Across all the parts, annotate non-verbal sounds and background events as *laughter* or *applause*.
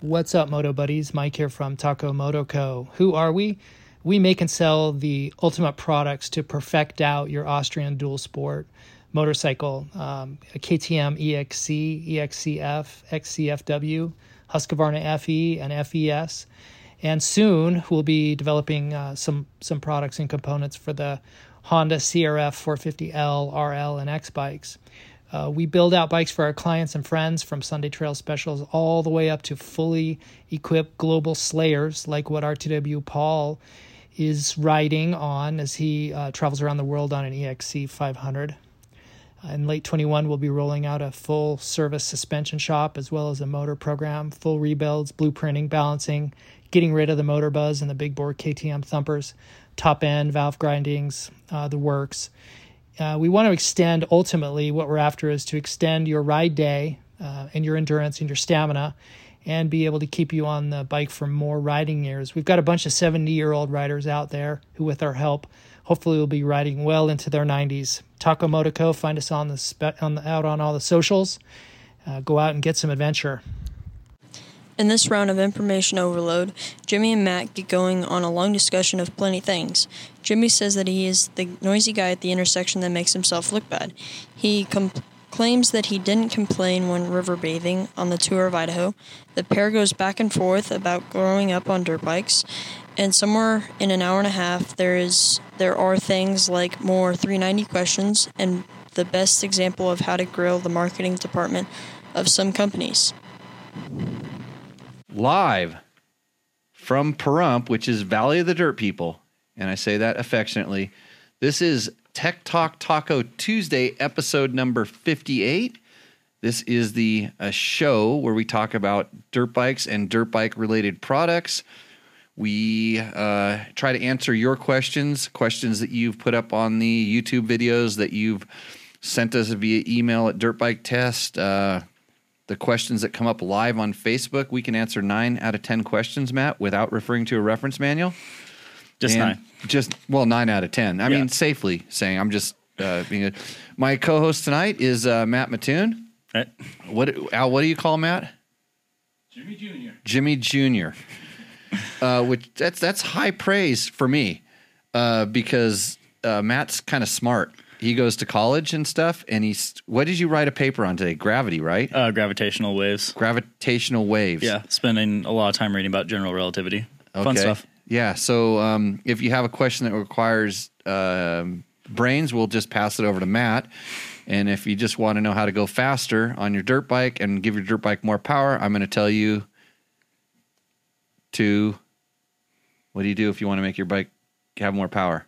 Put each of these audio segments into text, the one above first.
What's up, Moto Buddies? Mike here from Taco Moto Co. Who are we? We make and sell the ultimate products to perfect out your Austrian dual sport motorcycle um, a KTM EXC, EXCF, XCFW, Husqvarna FE, and FES. And soon we'll be developing uh, some some products and components for the Honda CRF 450L, RL, and X bikes. Uh, we build out bikes for our clients and friends from Sunday Trail specials all the way up to fully equipped global slayers like what RTW Paul is riding on as he uh, travels around the world on an EXC 500. Uh, in late 21, we'll be rolling out a full service suspension shop as well as a motor program, full rebuilds, blueprinting, balancing, getting rid of the motor buzz and the big bore KTM thumpers, top end, valve grindings, uh, the works. Uh, we want to extend ultimately what we're after is to extend your ride day uh, and your endurance and your stamina and be able to keep you on the bike for more riding years. We've got a bunch of 70 year old riders out there who, with our help, hopefully will be riding well into their 90s. Taco Motoco, find us on the, spe- on the out on all the socials. Uh, go out and get some adventure. In this round of information overload, Jimmy and Matt get going on a long discussion of plenty things. Jimmy says that he is the noisy guy at the intersection that makes himself look bad. He claims that he didn't complain when river bathing on the tour of Idaho. The pair goes back and forth about growing up on dirt bikes, and somewhere in an hour and a half there is there are things like more 390 questions and the best example of how to grill the marketing department of some companies live from Pahrump, which is Valley of the Dirt People, and I say that affectionately. This is Tech Talk Taco Tuesday, episode number 58. This is the a show where we talk about dirt bikes and dirt bike related products. We uh, try to answer your questions, questions that you've put up on the YouTube videos that you've sent us via email at Dirt Bike Test. Uh, the questions that come up live on Facebook, we can answer nine out of 10 questions, Matt, without referring to a reference manual. Just And nine. Just, well, nine out of 10. I Yeah. mean, safely saying, I'm just uh, being a. My co host tonight is uh, Matt Mattoon. Right? What, Al, what do you call Matt? Jimmy Jr. Jimmy Jr. *laughs* uh, which that's that's high praise for me uh, because uh, Matt's kind of smart. He goes to college and stuff, and he's. What did you write a paper on today? Gravity, right? Uh, gravitational waves. Gravitational waves. Yeah, spending a lot of time reading about general relativity. Fun stuff. Yeah. So um, if you have a question that requires um, brains, we'll just pass it over to Matt. And if you just want to know how to go faster on your dirt bike and give your dirt bike more power, I'm going to tell you to. What do you do if you want to make your bike have more power?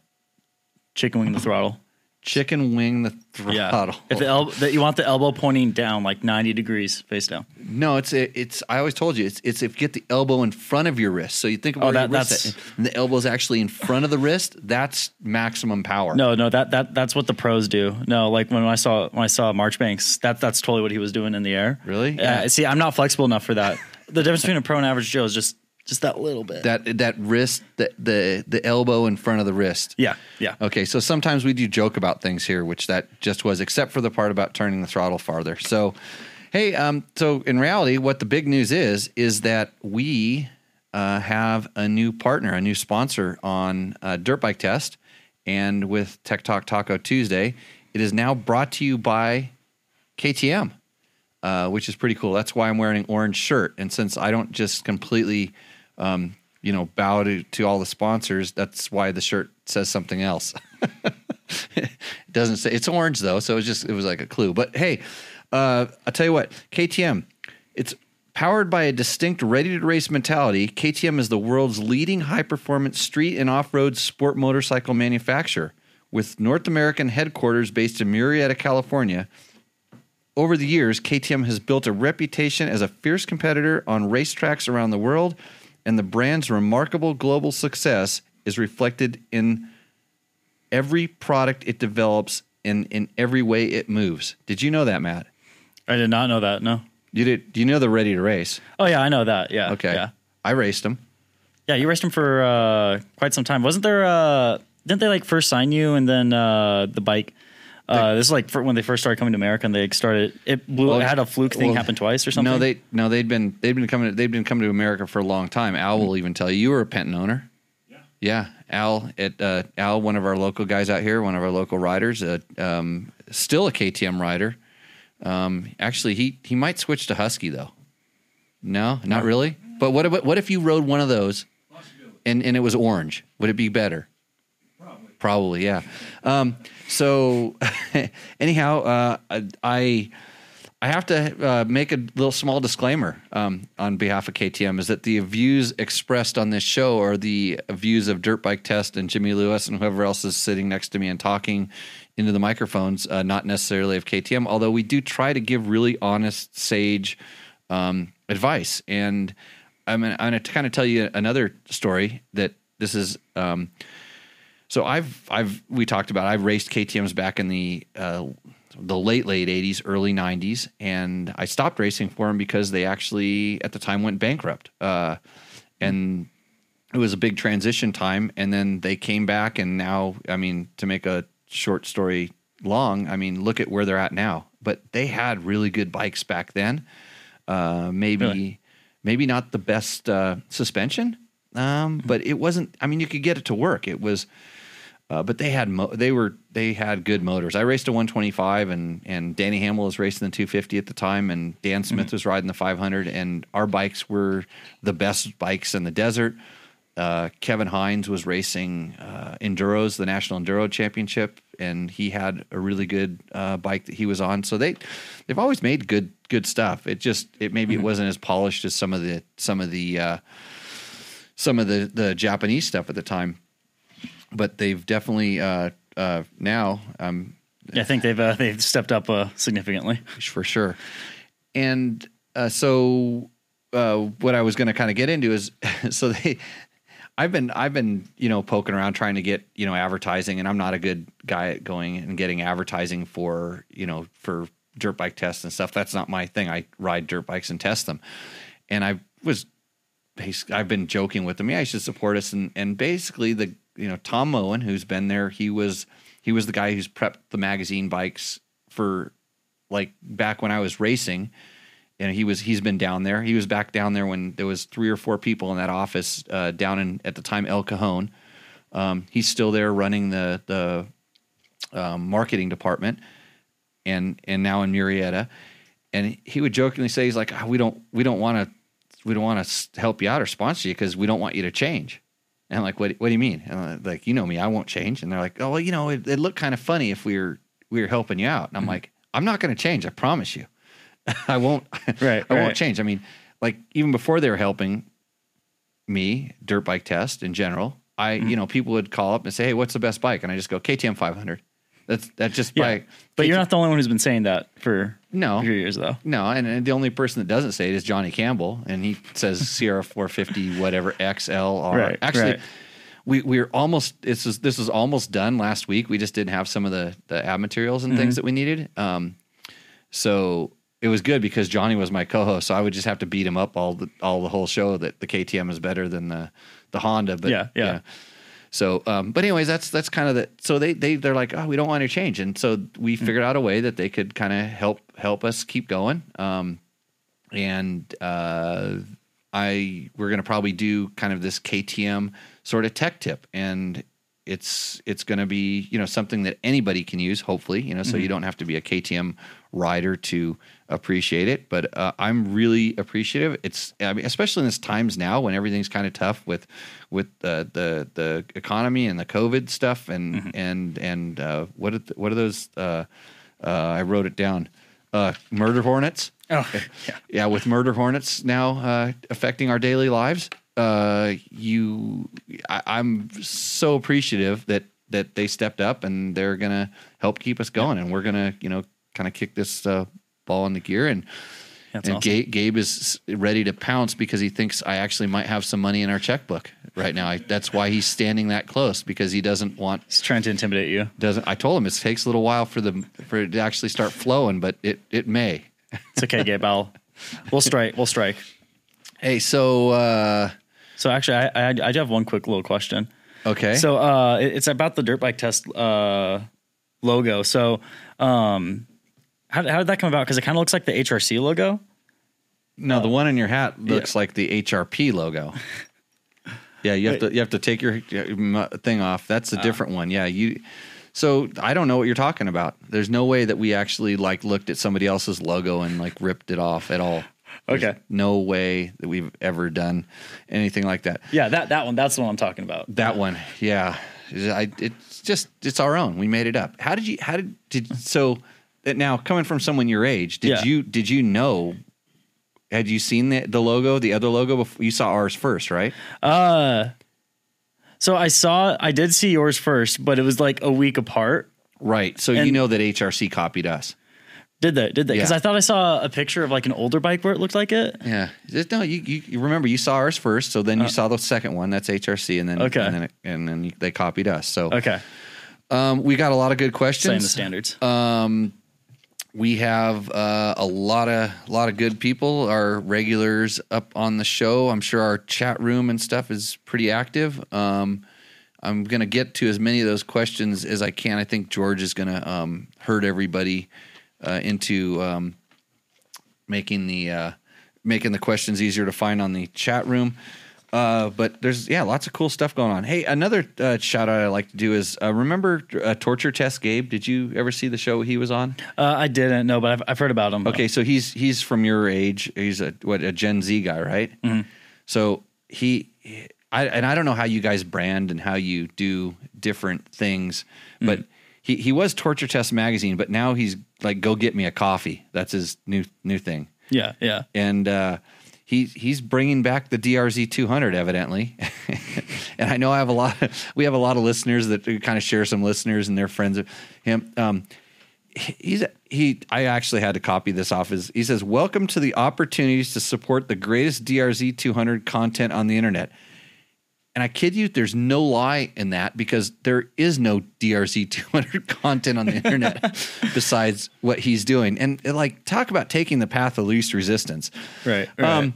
Chicken wing the throttle. Chicken wing the Yeah. throttle. If the elbow, that you want the elbow pointing down like 90 degrees face down. No, it's it's. I always told you it's it's if you get the elbow in front of your wrist. So you think about Oh, that- your wrist that's- at, and the elbow's actually in front of the wrist. That's maximum power. No, no, that that that's what the pros do. No, like when I saw when I saw Marchbanks, that that's totally what he was doing in the air. Really? Yeah. Yeah. See, I'm not flexible enough for that. The difference between a pro and average Joe is just just that little bit. that that wrist, the the the elbow in front of the wrist. yeah, yeah. Okay, so sometimes we do joke about things here, which that just was, except for the part about turning the throttle farther. So, hey, um, so in reality, what the big news is is that we uh, have a new partner, a new sponsor on uh, Dirt Bike Test, and with Tech Talk Taco Tuesday, it is now brought to you by KTM, uh, which is pretty cool. That's why I'm wearing an orange shirt, and since I don't just completely um, you know, bow to, to all the sponsors. That's why the shirt says something else. *laughs* it doesn't say it's orange though, so it was just it was like a clue. But hey, uh, I'll tell you what, KTM, it's powered by a distinct ready to race mentality. KTM is the world's leading high performance street and off road sport motorcycle manufacturer, with North American headquarters based in Murrieta, California. Over the years, KTM has built a reputation as a fierce competitor on racetracks around the world, and the brand's remarkable global success is reflected in every product it develops and in every way it moves. Did you know that, Matt? I did not know that. No. You did. Do you know the Ready to Race? Oh yeah, I know that. Yeah. Okay, Yeah. I raced them. Yeah, you raced them for uh, quite some time. Wasn't there? Uh, didn't they like first sign you and then uh, the bike Uh, this is like for when they first started coming to America, and they started. It blew. Well, it had a fluke thing well, happen twice or something. No, they no they'd been they'd been coming they'd been coming to America for a long time. Al will even tell you you were a Penton owner. Yeah, yeah. Al at uh, Al, one of our local guys out here, one of our local riders, uh, um, still a KTM rider. Um, actually, he he might switch to Husky though. No, not really. But what if, what if you rode one of those, and and it was orange? Would it be better? Probably. Probably, yeah. Um, so, *laughs* anyhow, uh, I I have to uh, make a little small disclaimer um, on behalf of KTM is that the views expressed on this show are the views of Dirt Bike Test and Jimmy Lewis and whoever else is sitting next to me and talking into the microphones, uh, not necessarily of KTM. Although we do try to give really honest, sage um, advice, and I'm I'm gonna kind of tell you another story that this is. Um, so I've I've we talked about I've raced KTM's back in the uh, the late late 80s, early 90s, and I stopped racing for them because they actually at the time went bankrupt, uh, and it was a big transition time. And then they came back, and now I mean to make a short story long, I mean look at where they're at now. But they had really good bikes back then. Uh, maybe Really? maybe not the best uh, suspension, um, but it wasn't. I mean, you could get it to work. It was. Uh, but they had mo- they were they had good motors. I raced a 125, and and Danny Hamel was racing the 250 at the time, and Dan Smith was riding the 500, and our bikes were the best bikes in the desert. Uh, Kevin Hines was racing uh, enduros, the National Enduro Championship, and he had a really good uh, bike that he was on. So they they've always made good good stuff. It just it maybe it wasn't as polished as some of the some of the uh, some of the the Japanese stuff at the time but they've definitely uh, uh, now um, Yeah, I think they've uh, they've stepped up uh, significantly. for sure. And uh, so, uh, what I was going to kind of get into is, *laughs* so they, I've been I've been you know poking around trying to get you know advertising, and I'm not a good guy at going and getting advertising for you know for dirt bike tests and stuff. That's not my thing. I ride dirt bikes and test them, and I was basically I've been joking with them. Yeah, I should support us. And and basically the you know Tom Moen, who's been there, he was he was the guy who's prepped the magazine bikes for like back when I was racing. And he was he's been down there. He was back down there when there was three or four people in that office uh, down in at the time El Cajon. Um, he's still there running the the um, marketing department, and and now in Murrieta. And he would jokingly say, "He's like, "Ah, we don't we don't want to we don't want to help you out or sponsor you because we don't want you to change." And I'm like, "What what do you mean?" And I'm like, "You know me, I won't change." And they're like, "Oh, well, you know, it, it looked kind of funny if we were we were helping you out." And I'm like, "I'm not going to change. I promise you. *laughs* *laughs* *laughs* I won't. Right, I right. won't change. I mean, like even before they were helping me, dirt bike test in general, I Mm-hmm. you know people would call up and say, "Hey, what's the best bike?" And I just go KTM 500. That's that's just Yeah, by. but you're not the only one who's been saying that for No. years though. No, and, and the only person that doesn't say it is Johnny Campbell, and he says *laughs* Sierra 450 whatever XLR. Right, actually, right. we we're almost this is this was almost done last week. We just didn't have some of the the ad materials and Mm-hmm. things that we needed. Um, so it was good because Johnny was my co-host, so I would just have to beat him up all the all the whole show that the KTM is better than the the Honda. But Yeah, yeah. So, um, but anyways, that's that's kind of the. So they they they're like, oh, we don't want to change, and so we Mm. figured out a way that they could kind of help help us keep going. Um, and uh, I we're gonna probably do kind of this KTM sort of tech tip, and it's it's gonna be you know something that anybody can use, hopefully, you know, so you don't have to be a KTM rider to appreciate it. But uh, I'm really appreciative. It's I mean, especially in this times now when everything's kind of tough with with the the the economy and the COVID stuff, and and and uh, what are what are those? Uh, uh, I wrote it down. Uh, murder hornets Oh, *laughs* yeah. yeah, with murder hornets now uh, affecting our daily lives, uh, you, I, I'm so appreciative that that they stepped up and they're gonna help keep us going, and we're gonna, you know, kind of kick this uh, ball in the gear. And That's and awesome. Gabe, Gabe is ready to pounce because he thinks I actually might have some money in our checkbook right now. I, that's why he's standing that close because he doesn't want He's trying to intimidate you. doesn't. I told him it takes a little while for the for it to actually start flowing, but it it may. It's okay, Gabe. I'll we'll strike. We'll strike. Hey, so uh, So actually, I, I I do have one quick little question. okay, So uh, it- it's about the dirt bike test uh, logo. So, um, how, how did that come about? Because it kind of looks like the HRC logo. No, the one in your hat looks like the HRP logo. yeah, you have to you have to take your your thing off. That's a different one. Yeah, you. So I don't know what you're talking about. There's no way that we actually like looked at somebody else's logo and like ripped it off at all. There's Okay. no way that we've ever done anything like that. Yeah, that that one. That's the one I'm talking about. That one, yeah. I, it's just it's our own. We made it up. How did you? How did did so? that Now coming from someone your age, did Yeah. you did you know? Had you seen the the logo, the other logo? Before, you saw ours first, right? Uh, so I saw, I did see yours first, but it was like a week apart. Right. So you know that HRC copied us. Did they? Did they? Because Yeah. I thought I saw a picture of like an older bike where it looked like it. Yeah. No, you, you you remember you saw ours first, so then you saw the second one. That's HRC, and then Uh. Okay. and then, it, and then they copied us. So Okay, um, we got a lot of good questions. same the standards. we have uh, a lot of a lot of good people our regulars up on the show i'm sure our chat room and stuff is pretty active um, i'm going to get to as many of those questions as i can i think george is going to um, herd everybody uh, into um, making the uh, making the questions easier to find on the chat room uh, but there's yeah, lots of cool stuff going on. Hey, another uh, shout out I like to do is uh, remember uh, Torture Test Gabe? Did you ever see the show he was on? Uh, I didn't know, but I've, I've heard about him. Okay, so he's he's from your age. He's a what a Gen Z guy, right? So he, I and I don't know how you guys brand and how you do different things, but he he was Torture Test Magazine, but now he's like go get me a coffee. That's his new new thing, Yeah, yeah. and uh, he he's bringing back the DRZ 200 evidently. *laughs* and I know I have a lot. of, we have a lot of listeners that kind of share some listeners and their friends of him. Um, he's he I actually had to copy this off his he says welcome to the opportunities to support the greatest DRZ 200 content on the internet. And I kid you, there's no lie in that because there is no DRZ *laughs* 200 content on the internet *laughs* besides what he's doing. And like, talk about taking the path of least resistance. Right. right. Um,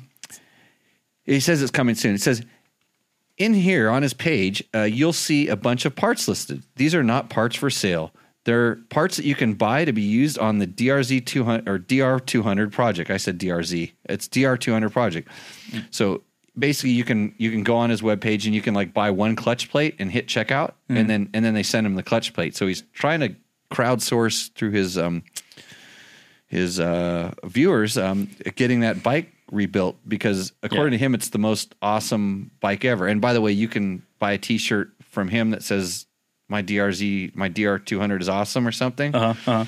he says it's coming soon. It says in here on his page, uh, you'll see a bunch of parts listed. These are not parts for sale. They're parts that you can buy to be used on the DRZ 200 or DR 200 project. I said DRZ. It's DR 200 project. So basically, you can you can go on his webpage and you can like buy one clutch plate and hit checkout, and then and then they send him the clutch plate. So he's trying to crowdsource through his um, his uh, viewers um, getting that bike rebuilt because according Yeah. to him it's the most awesome bike ever and by the way you can buy a t-shirt from him that says my drz my dr200 is awesome or something uh-huh, uh-huh.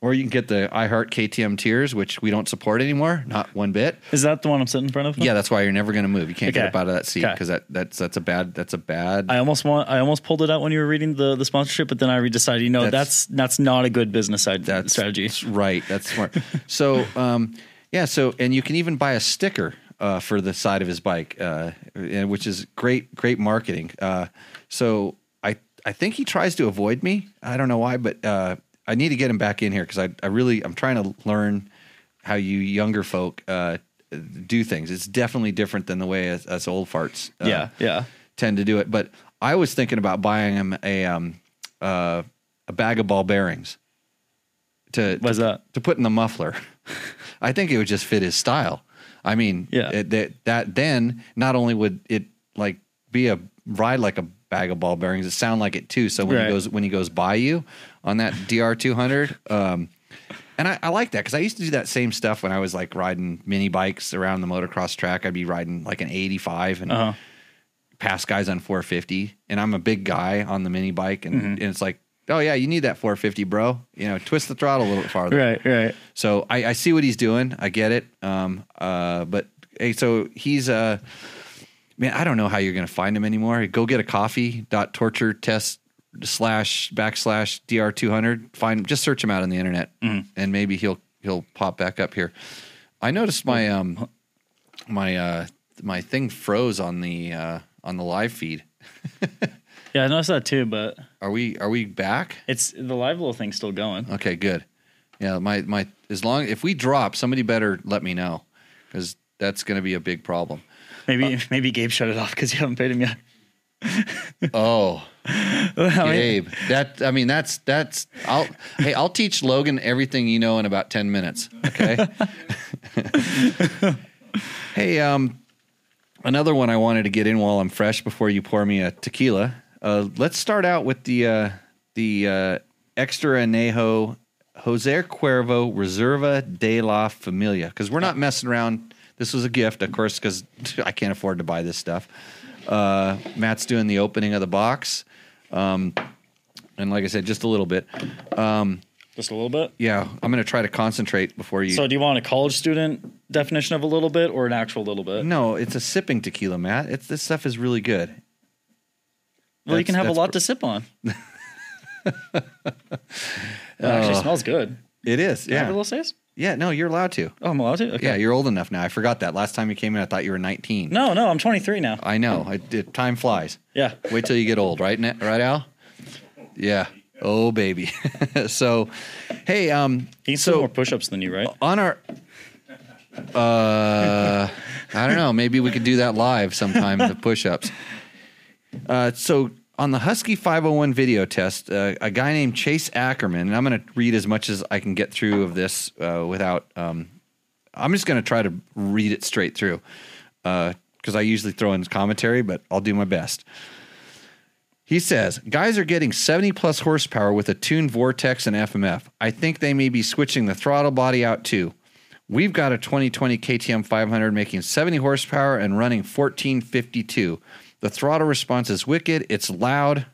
Or you can get the i heart ktm tiers which we don't support anymore not one bit Is that the one I'm sitting in front of? yeah that's why you're never going to move you can't get up out of that seat Okay. because that, that's that's a bad that's a bad I almost want. I almost pulled it out when you were reading the the sponsorship, but then I decided, you know, That's- that's that's, not a good business side That's strategy. that's right. That's smart. so, um, yeah. So, and you can even buy a sticker uh, for the side of his bike, uh, and- which is great, great marketing. Uh, so, I I think he tries to avoid me. I don't know why, but uh, I need to get him back in here because I I really I'm trying to learn how you younger folk uh, do things. It's definitely different than the way us, us old farts. Uh, yeah, yeah. tend to do it. But I was thinking about buying him a um uh, a bag of ball bearings to Why's to, that? to put in the muffler. *laughs* I think it would just fit his style. I mean, Yeah. it, that that then not only would it like be a ride like a bag of ball bearings, it sound like it too. So when Right. he goes when he goes by you on that DR two hundred, um, and I, I like that because I used to do that same stuff when I was like riding mini bikes around the motocross track. I'd be riding like an eighty five and Uh-huh. pass guys on 450 and I'm a big guy on the mini bike and, and it's like, oh yeah, you need that 450 bro, you know, twist the throttle a little bit farther. Right, right. So I, I see what he's doing. I get it. Um, uh, but hey, so he's, uh, man, I don't know how you're going to find him anymore. Go get a coffee dot torture test slash backslash dr 200 find just search him out on the internet and maybe he'll he'll pop back up here. I noticed my um my uh my thing froze on the uh on the live feed. *laughs* Yeah, I noticed that too, but are we are we back? It's the live little thing's still going. okay good. Yeah my my as long if we drop somebody better let me know because that's going to be a big problem. Maybe maybe Gabe shut it off because you haven't paid him yet. Oh, *laughs* Gabe, that I mean that's that's I'll hey I'll teach Logan everything you know in about ten minutes. Okay. *laughs* hey, um, another one I wanted to get in while I'm fresh before you pour me a tequila. Uh, let's start out with the uh, the uh, extra anejo Jose Cuervo Reserva de la Familia because we're not messing around. This was a gift, of course, because *laughs* I can't afford to buy this stuff. Uh, Matt's doing the opening of the box, um, and like I said, just a little bit. Um, Just a little bit. yeah, I'm going to try to concentrate before you. So, do you want a college student definition of a little bit or an actual little bit? no, it's a sipping tequila, Matt. It's this stuff is really good. well, you can have a lot pr- to sip on. *laughs* it actually smells good. It is, Can have a little taste? Yeah. No, you're allowed to. Oh, I'm allowed to. Okay. Yeah, you're old enough now. I forgot that. Last time you came in, I thought you were 19. No, no, I'm 23 now. I know. I did. Time flies. Yeah. Wait till you get old, right? Right, Al? Yeah. Oh, baby. *laughs* so, hey, um, he's so more push-ups than you, right? on our, uh, I don't know. Maybe we could do that live sometime. the push-ups. Uh, so on the Husky 501 video test, uh, a guy named Chase Ackerman, and I'm going to read as much as I can get through of this uh, without. Um, I'm just going to try to read it straight through because I usually throw in commentary, but I'll do my best. He says, guys are getting 70 plus horsepower with a tuned Vortex and FMF. I think they may be switching the throttle body out too. We've got a 2020 KTM 500 making 70 horsepower and running 1452. The throttle response is wicked. It's loud.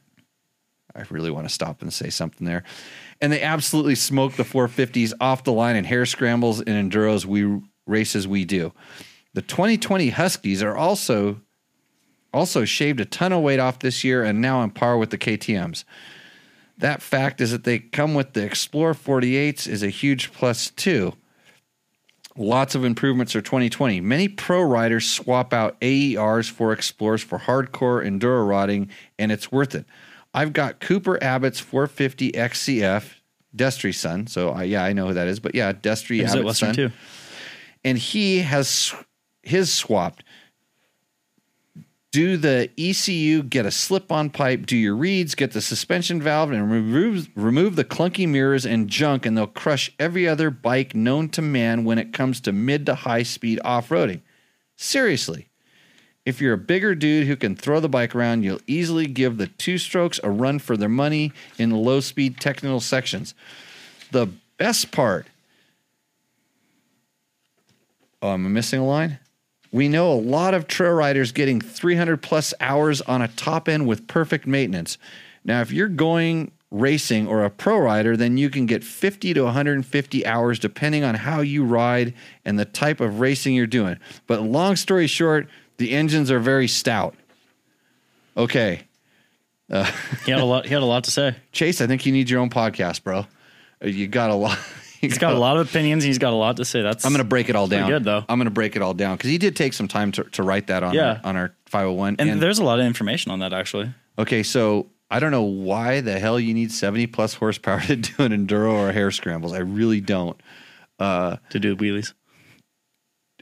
I really want to stop and say something there. And they absolutely smoke the 450s off the line in hare scrambles and enduros we races we do. The 2020 Huskies are also also shaved a ton of weight off this year and now on par with the KTMs. That fact is that they come with the Xplor 48s is a huge plus too. Lots of improvements for 2020. Many pro riders swap out AERs for Xplors for hardcore enduro riding, and it's worth it. I've got Cooper Abbott's 450 XCF, Destry son. So I, yeah, I know who that is, but yeah, Destry Abbott's son too? and he has his swapped. Do the ECU, get a slip on pipe, do your reeds, get the suspension valve, and remove, remove the clunky mirrors and junk, and they'll crush every other bike known to man when it comes to mid to high speed off roading. Seriously. If you're a bigger dude who can throw the bike around, you'll easily give the two strokes a run for their money in low speed technical sections. The best part Oh, am I missing a line? We know a lot of trail riders getting 300 plus hours on a top end with perfect maintenance. Now, if you're going racing or a pro rider, then you can get 50 to 150 hours depending on how you ride and the type of racing you're doing. But long story short, the engines are very stout. Okay. *laughs* He had a lot. He had a lot to say. Chase, I think you need your own podcast, bro. Uh, You got a lot. He's got a lot of opinions. He's got a lot to say. That's I'm going to break it all down. good, though. I'm going to break it all down because he did take some time to, to write that on Yeah. our, on our 501. and, there's a lot of information on that actually. okay, so I don't know why the hell you need 70 plus horsepower *laughs* to do an enduro or hare scrambles. I really don't. Uh, to do wheelies.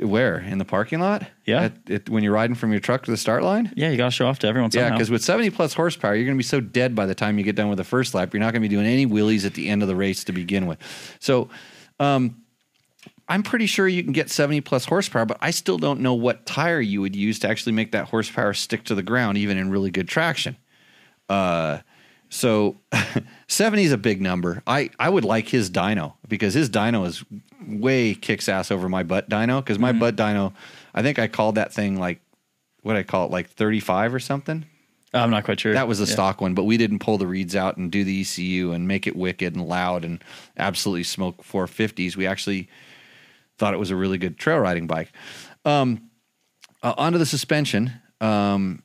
Where in the parking lot? Yeah. At, at, when you're riding from your truck to the start line. Yeah, you got to show off to everyone Yeah, somehow. because with 70 plus horsepower, you're going to be so dead by the time you get done with the first lap. You're not going to be doing any wheelies at the end of the race to begin with. So, um, I'm pretty sure you can get 70 plus horsepower, but I still don't know what tire you would use to actually make that horsepower stick to the ground, even in really good traction. Uh, so *laughs* 70 is a big number. I, I would like his dyno because his dyno is way kicks ass over my butt dyno because my butt dyno, I think I called that thing like, what I call it, like 35 or something. I'm not quite sure. That was a Yeah. stock one, but we didn't pull the reeds out and do the ECU and make it wicked and loud and absolutely smoke 450s. We actually thought it was a really good trail riding bike. Um, uh, onto the suspension. Um,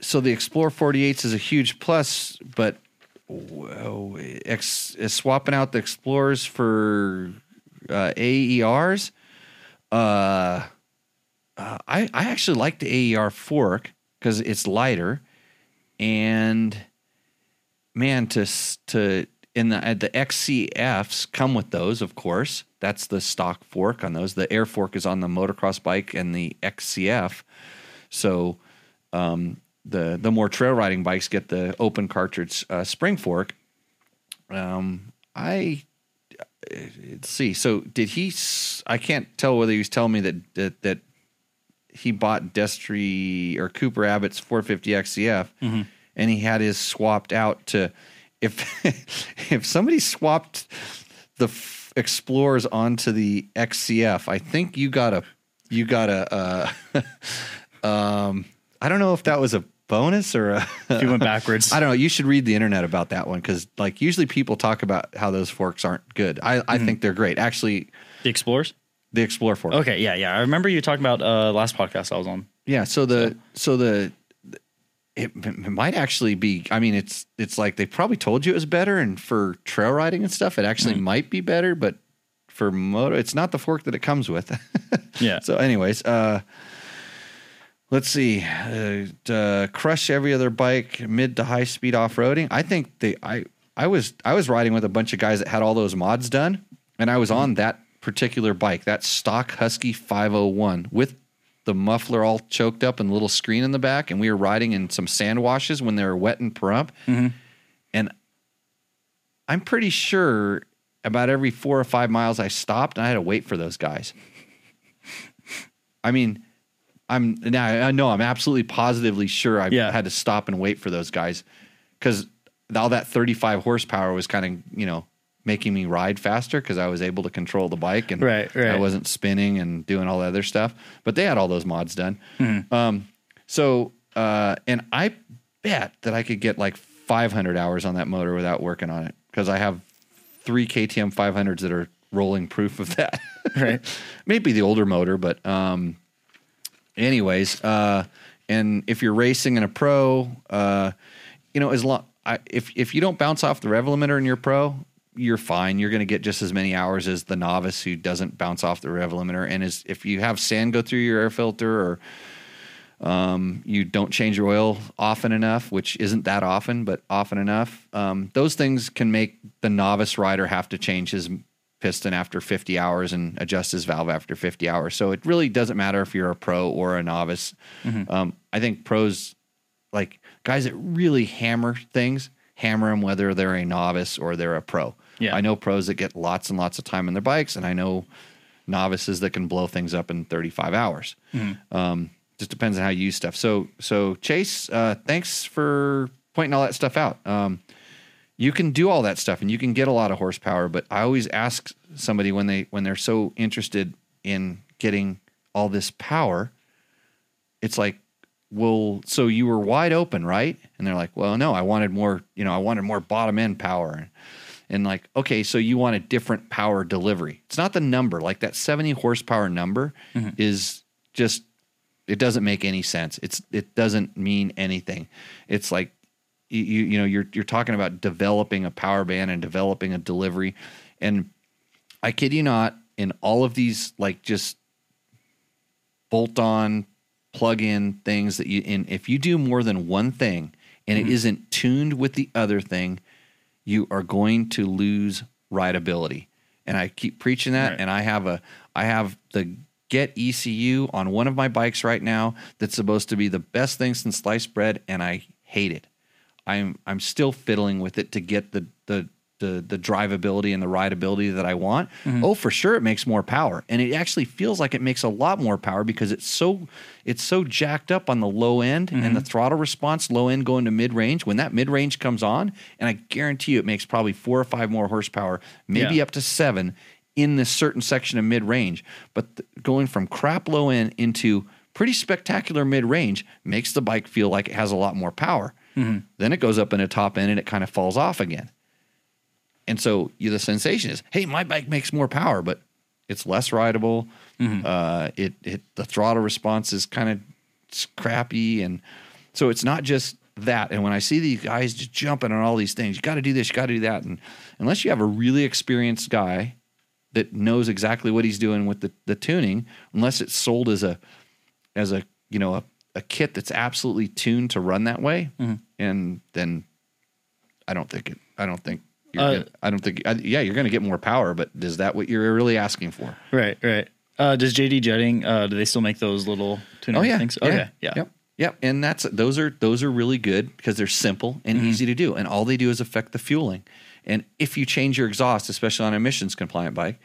so the Xplor 48s is a huge plus, but whoa, ex, is swapping out the Xplors for uh, AERs. Uh, uh, I I actually like the AER fork because it's lighter, and man, to to in the uh, the XCFs come with those, of course. That's the stock fork on those. The air fork is on the motocross bike and the XCF. So, um, the the more trail riding bikes get the open cartridge uh, spring fork. Um, I let's see. So did he? I can't tell whether he was telling me that that, that he bought Destry or Cooper Abbott's 450 XCF, and he had his swapped out to if *laughs* if somebody swapped the f- Xplors onto the XCF, I think you got a you got a. Uh, *laughs* um, I don't know if that was a bonus or a. If you went *laughs* backwards. I don't know. You should read the internet about that one because, like, usually people talk about how those forks aren't good. I, I think they're great. Actually, the Xplors. the Xplor fork. Okay, yeah, yeah. I remember you talking about uh last podcast I was on. Yeah. So the so the it, it might actually be. I mean, it's it's like they probably told you it was better, and for trail riding and stuff, it actually might be better. But for moto, it's not the fork that it comes with. *laughs* Yeah. So, anyways, uh, let's see. Uh, to crush every other bike, mid to high speed off roading. I think they. I I was I was riding with a bunch of guys that had all those mods done, and I was on that particular bike, that stock Husky 501 with the muffler all choked up and the little screen in the back, and we were riding in some sand washes when they were wet and Pahrump, and I'm pretty sure about every four or five miles I stopped and I had to wait for those guys. I mean, I'm now I know I'm absolutely positively sure I Yeah. had to stop and wait for those guys because all that 35 horsepower was kind of you know making me ride faster because I was able to control the bike and Right, right. I wasn't spinning and doing all the other stuff. But they had all those mods done. Mm-hmm. Um, so uh, and I bet that I could get like 500 hours on that motor without working on it because I have three KTM 500s that are rolling proof of that. Right. *laughs* Maybe the older motor, but um, anyways, uh, and if you're racing in a pro, uh, you know, as long I, if if you don't bounce off the rev limiter in your pro, you're fine. You're going to get just as many hours as the novice who doesn't bounce off the rev limiter. And as if you have sand go through your air filter or um, you don't change your oil often enough, which isn't that often, but often enough. Um, those things can make the novice rider have to change his piston after 50 hours and adjust his valve after 50 hours. So it really doesn't matter if you're a pro or a novice. Um, I think pros, like guys that really hammer things, hammer them whether they're a novice or they're a pro. Yeah. I know pros that get lots and lots of time on their bikes, and I know novices that can blow things up in 35 hours. Um, just depends on how you use stuff. So, so Chase, uh, thanks for pointing all that stuff out. Um, you can do all that stuff and you can get a lot of horsepower, but I always ask somebody when they when they're so interested in getting all this power, it's like, well, so you were wide open, right? And they're like, well, no, I wanted more, you know, I wanted more bottom end power. And like, okay, so you want a different power delivery. It's not the number, like that 70 horsepower number mm-hmm. is just it doesn't make any sense. It's it doesn't mean anything. It's like you you you know you're you're talking about developing a power band and developing a delivery, and I kid you not, in all of these like just bolt on plug in things that you in if you do more than one thing and it mm-hmm. isn't tuned with the other thing, you are going to lose rideability. And I keep preaching that. Right. And I have a I have the Get ECU on one of my bikes right now that's supposed to be the best thing since sliced bread, and I hate it. I'm I'm still fiddling with it to get the the the the drivability and the rideability that I want. Mm-hmm. Oh, for sure, it makes more power, and it actually feels like it makes a lot more power because it's so it's so jacked up on the low end and the mm-hmm. throttle response low end going to mid range. When that mid range comes on, and I guarantee you, it makes probably four or five more horsepower, maybe Yeah. up to seven in this certain section of mid range. But th- going from crap low end into pretty spectacular mid range makes the bike feel like it has a lot more power. Then it goes up in a top end and it kind of falls off again. And so you, the sensation is, hey, my bike makes more power, but it's less rideable. Uh, it, it the throttle response is kind of crappy, and so it's not just that. And when I see these guys just jumping on all these things, you got to do this, you got to do that, and unless you have a really experienced guy that knows exactly what he's doing with the, the tuning, unless it's sold as a as a you know a, a kit that's absolutely tuned to run that way, and then I don't think it. I don't think. You're Uh, gonna, I don't think. I, yeah, you're going to get more power, but is that what you're really asking for? Right, right. Uh, does JD Jetting? Uh, do they still make those little tuner Oh yeah, things? yeah, Okay, yeah. Yep. Yep, and that's those are those are really good because they're simple and easy to do, and all they do is affect the fueling. And if you change your exhaust, especially on an emissions compliant bike,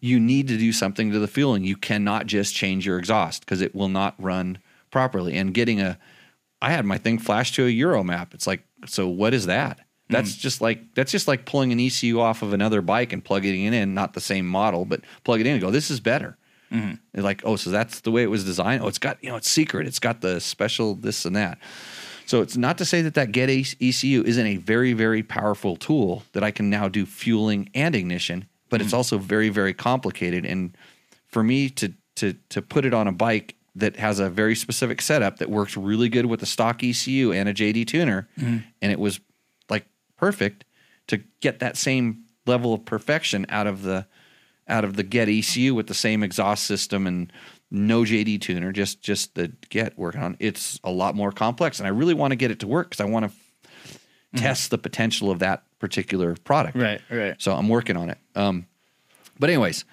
you need to do something to the fueling. You cannot just change your exhaust because it will not run properly. And getting a, I had my thing flash to a Euro map. It's like, so what is that? That's mm. just like that's just like pulling an ECU off of another bike and plugging it in, not the same model, but plug it in and go, this is better. Mm-hmm. They're like, oh, so that's the way it was designed. Oh, it's got you know, it's secret. It's got the special this and that. So it's not to say that that Get ECU isn't a very very powerful tool that I can now do fueling and ignition, but it's mm. also very very complicated. And for me to to to put it on a bike that has a very specific setup that works really good with a stock ECU and a JD tuner, and it was like perfect to get that same level of perfection out of the out of the Get ECU with the same exhaust system and no JD tuner, just just the Get working on. It's a lot more complex, and I really want to get it to work because I want to test the potential of that particular product. Right, right. So I'm working on it. Um, but anyways,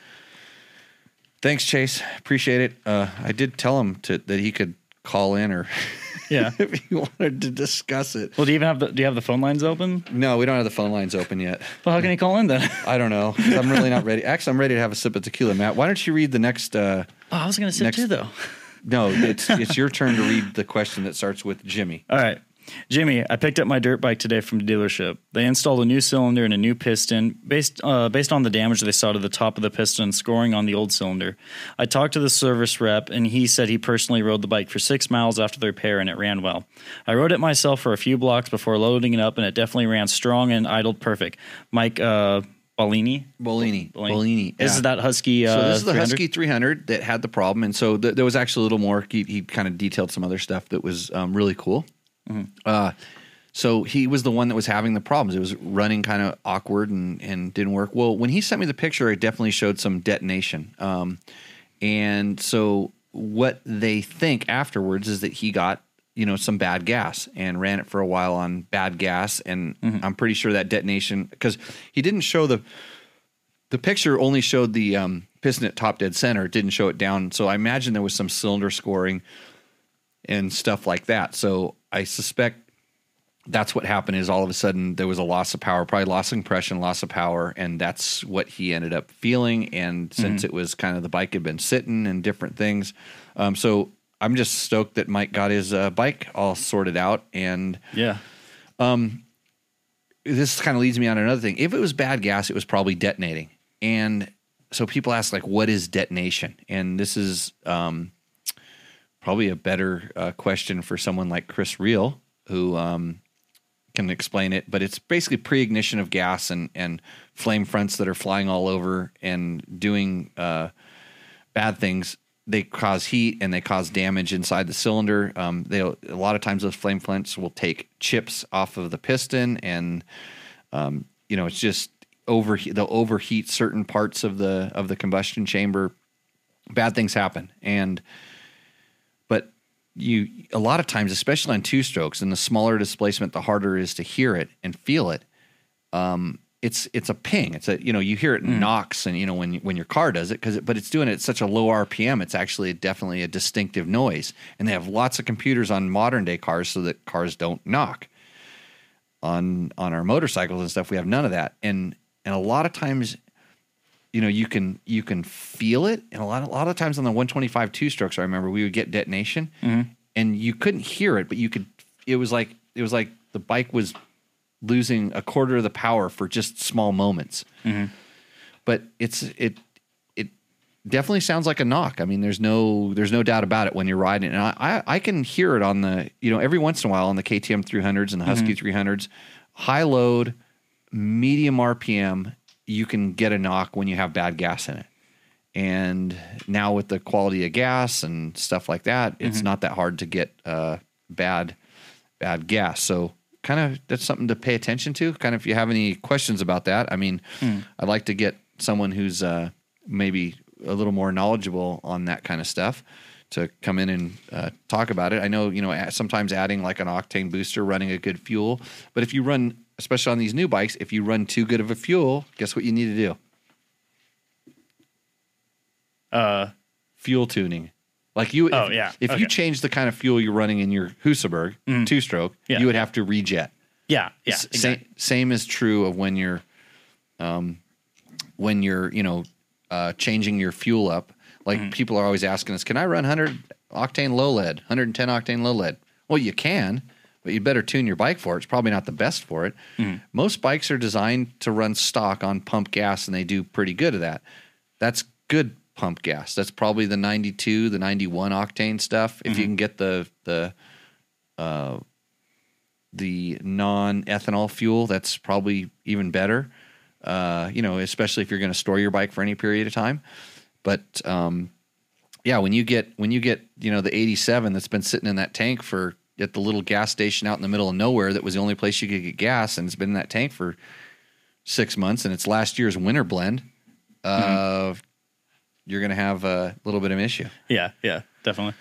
thanks, Chase. Appreciate it. Uh, I did tell him to, that he could call in or *laughs* Yeah. if he wanted to discuss it. Well, do you even have the do you have the phone lines open? No, we don't have the phone lines open yet. Well, how can he call in then? *laughs* I don't know. I'm really not ready. Actually, I'm ready to have a sip of tequila, Matt. Why don't you read the next? Uh, Oh, I was going to sit Next- too, though. *laughs* no, it's it's your turn to read the question that starts with Jimmy. All right. Jimmy, I picked up my dirt bike today from the dealership. They installed a new cylinder and a new piston based uh, based on the damage they saw to the top of the piston scoring on the old cylinder. I talked to the service rep and he said he personally rode the bike for six miles after the repair and it ran well. I rode it myself for a few blocks before loading it up and it definitely ran strong and idled perfect. Mike uh, Bellini. Bolini. Bolini. This yeah. is that Husky. Uh, So this is the 300? Husky 300 that had the problem, and so th- there was actually a little more. He, he kind of detailed some other stuff that was um, really cool. Uh, so he was the one that was having the problems. It was running kind of awkward and and didn't work. Well, when he sent me the picture, it definitely showed some detonation. Um, and so what they think afterwards is that he got you know some bad gas and ran it for a while on bad gas, and I'm pretty sure that detonation because he didn't show the the picture only showed the um, piston at top dead center. It didn't show it down. So I imagine there was some cylinder scoring and stuff like that. So I suspect that's what happened is all of a sudden there was a loss of power, probably loss of compression, loss of power, and that's what he ended up feeling. And since it was kind of the bike had been sitting and different things, um, so I'm just stoked that Mike got his uh, bike all sorted out and Yeah. this kind of leads me on to another thing. If it was bad gas, it was probably detonating. And so people ask, like, what is detonation? And this is um, probably a better uh, question for someone like Chris Reel, who um, can explain it. But it's basically pre-ignition of gas and and flame fronts that are flying all over and doing uh, bad things. They cause heat and they cause damage inside the cylinder. Um, they a lot of times those flame fronts will take chips off of the piston, and um, you know it's just overheat. They'll overheat certain parts of the of the combustion chamber. Bad things happen, and you a lot of times, especially on two strokes, and the smaller displacement, the harder it is to hear it and feel it. Um, it's it's a ping. It's a you know you hear it knocks and you know when when your car does it because it, but it's doing it at such a low RPM. It's actually definitely a distinctive noise, and they have lots of computers on modern day cars so that cars don't knock. On on our motorcycles and stuff, we have none of that, and and a lot of times you know you can you can feel it. And a lot a lot of times on the 125 two strokes i remember we would get detonation mm-hmm. and you couldn't hear it but you could it was like it was like the bike was losing a quarter of the power for just small moments. Mm-hmm. But it's it it definitely sounds like a knock. I mean there's no there's no doubt about it when you're riding. It. and i i, I can hear it on the you know every once in a while on the ktm 300s and the husky mm-hmm. 300s high load medium RPM, you can get a knock when you have bad gas in it. And now with the quality of gas and stuff like that, it's not that hard to get uh, bad bad gas. So kind of that's something to pay attention to. Kind of if you have any questions about that, I mean, I'd like to get someone who's uh, maybe a little more knowledgeable on that kind of stuff to come in and uh, talk about it. I know you know sometimes adding like an octane booster, running a good fuel, but if you run, especially on these new bikes, if you run too good of a fuel, guess what you need to do? Uh, Fuel tuning. Like you, Oh, if, yeah. if you change the kind of fuel you're running in your Husaberg two stroke, Yeah. you would have to rejet. Yeah, yeah, exactly. Same, same is true of when you're, um, when you're you know, uh, changing your fuel up. Like Mm-hmm. people are always asking us, can I run 100 octane low lead, 110 octane low lead? Well, you can, but you better tune your bike for it. It's probably not the best for it. Mm-hmm. Most bikes are designed to run stock on pump gas, and they do pretty good at that. That's good pump gas. That's probably the 92, the 91 octane stuff. If Mm-hmm. you can get the the uh, the non ethanol fuel, that's probably even better. Uh, you know, especially if you're going to store your bike for any period of time. But um, yeah, when you get when you get you know the 87 that's been sitting in that tank for at the little gas station out in the middle of nowhere that was the only place you could get gas, and it's been in that tank for six months, and it's last year's winter blend. Uh, You're going to have a little bit of an issue. yeah, yeah, definitely.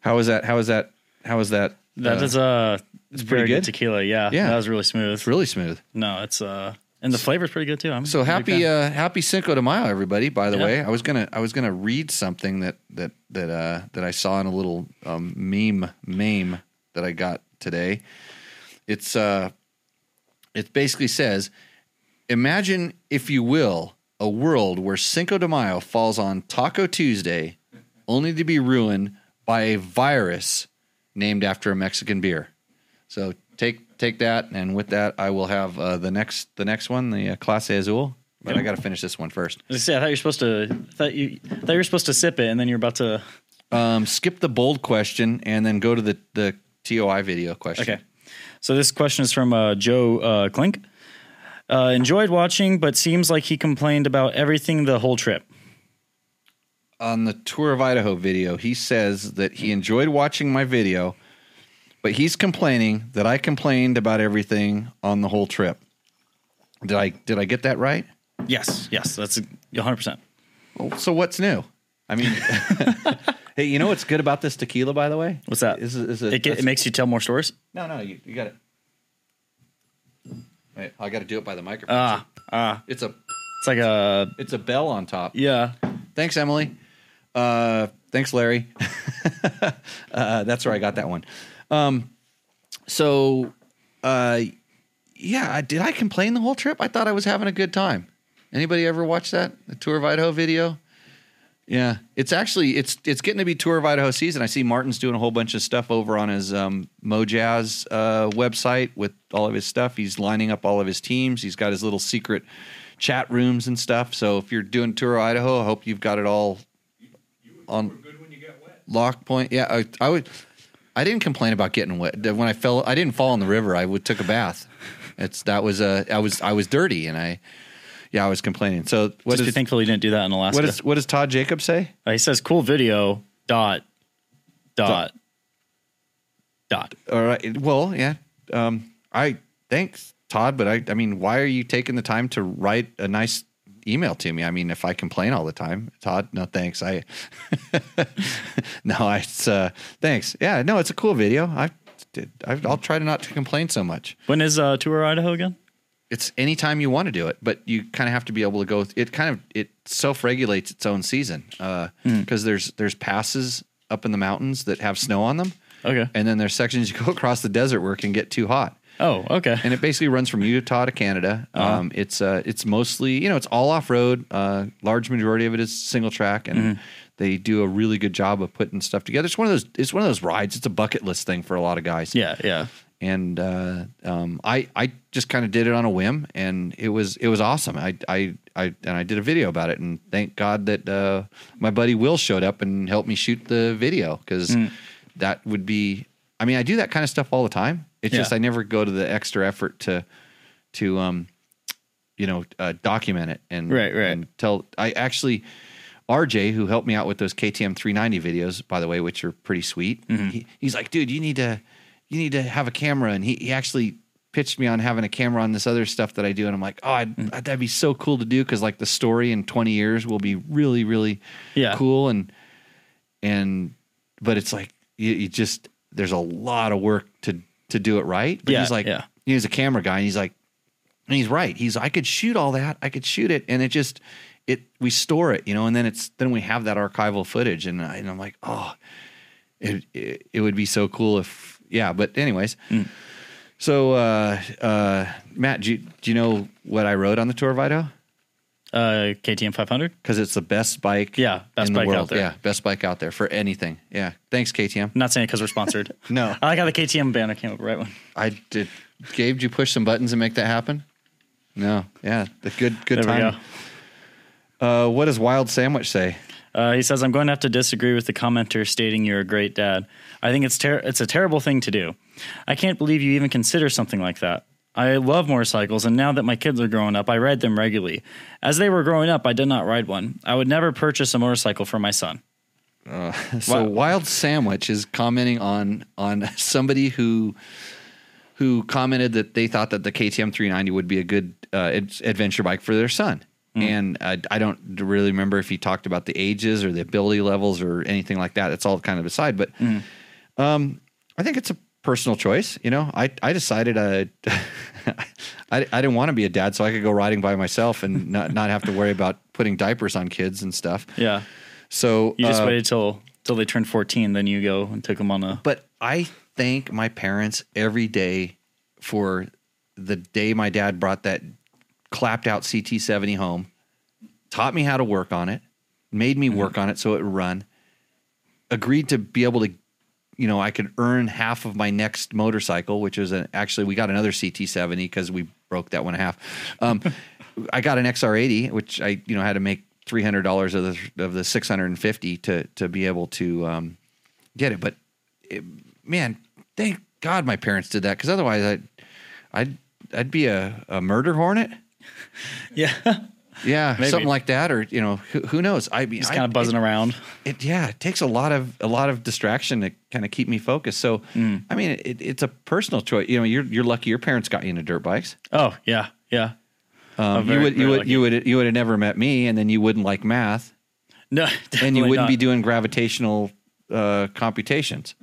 How is that? How is that? How is that? That uh, is uh, it's pretty good? good tequila. Yeah, Yeah. that was really smooth. it's really smooth. no, it's uh, and the flavor's pretty good too. I'm So happy, uh, happy Cinco de Mayo, everybody! By the Yeah. way, I was gonna, I was gonna read something that that that uh, that I saw in a little um, meme meme that I got today. It's uh, it basically says, imagine if you will, a world where Cinco de Mayo falls on Taco Tuesday, only to be ruined by a virus named after a Mexican beer. So take take that, and with that, I will have uh, the next the next one, the uh, Clase Azul. But I got to finish this one first. I say, I thought you were supposed to. I thought you. I thought you were supposed to sip it, and then you're about to. Um, skip the bold question, and then go to the the TOI video question. Okay. So this question is from uh, Joe uh, Klink. Uh, enjoyed watching, but seems like he complained about everything the whole trip. on the tour of Idaho video, he says that he enjoyed watching my video, but he's complaining that I complained about everything on the whole trip. Did I did I get that right? Yes, yes, that's 100. percent Well, so what's new? I mean, *laughs* hey, you know what's good about this tequila, by the way? What's that? Is, is it, It, get, it makes you tell more stories. no, no, you, you got it. Wait, I got to do it by the microphone. Ah, ah, it's a it's like a it's a bell on top. yeah. Thanks, Emily. Uh, thanks, Larry. *laughs* uh, that's where I got that one. Um, so, uh, yeah, did I complain the whole trip? I thought I was having a good time. Anybody ever watch that the tour of Idaho video? Yeah, it's actually it's it's getting to be tour of Idaho season. I see Martin's doing a whole bunch of stuff over on his um, Mojazz uh, website with all of his stuff. He's lining up all of his teams. He's got his little secret chat rooms and stuff. So if you're doing tour of Idaho, I hope you've got it all on lock point. Yeah, I, I would. I didn't complain about getting wet when I fell. I didn't fall in the river. I would took a bath. It's that was uh, I was I was dirty and I yeah I was complaining. So what Just be is thankful you didn't do that in Alaska. what is what does Todd Jacob say? Uh, he says, "Cool video." Dot. Dot. Dot. All right. Well, yeah. Um, I thanks Todd, but I I mean, why are you taking the time to write a nice email to me? I mean, if I complain all the time, Todd, no thanks. I *laughs* no, I, it's uh, thanks. Yeah, no, it's a cool video. I did. I, I'll try to not to complain so much. When is uh, tour Idaho again? It's anytime you want to do it, but you kind of have to be able to go. It kind of it self regulates its own season because there's there's passes up in the mountains that have snow on them. Okay. And then there's sections you go *laughs* across the desert where it can get too hot. Oh, okay. And it basically runs from Utah to Canada. Um, it's uh, it's mostly you know it's all off road. Uh, large majority of it is single track, and they do a really good job of putting stuff together. It's one of those it's one of those rides. It's a bucket list thing for a lot of guys. yeah, yeah. And uh, um, I I just kind of did it on a whim, and it was it was awesome. I I I and I did a video about it, and thank God that uh, my buddy Will showed up and helped me shoot the video because that would be. I mean, I do that kind of stuff all the time. It's just I never go to the extra effort to to um you know uh, document it and Right, right. and tell. I actually. RJ, who helped me out with those KTM 390 videos, by the way, which are pretty sweet. Mm-hmm. He, he's like, dude, you need to, you need to have a camera, and he, he actually pitched me on having a camera on this other stuff that I do, and I'm like, oh, I'd, Mm. that'd be so cool to do because like the story in 20 years will be really, really Yeah. cool, and and but it's like you, you just there's a lot of work to to do it right. But Yeah, he's like, yeah. he's a camera guy, and he's like, and he's right. He's I could shoot all that. I could shoot it, and it just it we store it, you know, and then it's then we have that archival footage, and, I, and I'm like, oh, it, it it would be so cool if yeah. But anyways, so uh, uh, Matt, do you, do you know what I rode on the Tour of Idaho? Uh, KTM 500. Because it's the best bike, Yeah, best in the bike out there. Yeah, best bike out there for anything. Yeah, thanks KTM. I'm not saying it because we're sponsored. *laughs* No. I like how the KTM banner came up right when. I did. Gabe, did you push some buttons and make that happen? No. Yeah, the good good There we time. Uh, what does Wild Sandwich say? Uh, he says, "I'm going to have to disagree with the commenter stating you're a great dad. I think it's ter- it's a terrible thing to do. I can't believe you even consider something like that. I love motorcycles, and now that my kids are growing up, I ride them regularly. As they were growing up, I did not ride one. I would never purchase a motorcycle for my son. So Wow. Wild Sandwich is commenting on on somebody who who commented that they thought that the KTM 390 would be a good uh, adventure bike for their son. And I, I don't really remember if he talked about the ages or the ability levels or anything like that. It's all kind of aside, but um, I think it's a personal choice. You know, I I decided uh, *laughs* I I didn't want to be a dad, so I could go riding by myself and *laughs* not not have to worry about putting diapers on kids and stuff. Yeah, So you just uh, waited till till they turned 14, then you go and took them on a. But I thank my parents every day for the day my dad brought that clapped out CT70 home, taught me how to work on it, made me work on it so it would run, agreed to be able to, you know, I could earn half of my next motorcycle, which is an, actually, we got another CT70 because we broke that one in half. Um, *laughs* I got an XR80, which I, you know, had to make $300 of the, of the 650 to, to be able to, um, get it. But it, man, thank God my parents did that because otherwise I'd, I'd, I'd be a, a murder hornet. *laughs* Yeah, Yeah, Maybe. something like that, or you know, who, who knows? I mean, just kind of buzzing it, around. It, yeah, it takes a lot of a lot of distraction to kind of keep me focused. So, Mm. I mean, it, it's a personal choice. You know, you're you're lucky your parents got you into dirt bikes. Oh yeah, yeah. Um, very- you would you very would you would you would have never met me, and then you wouldn't like math, No, *laughs* and you wouldn't be doing gravitational uh, computations.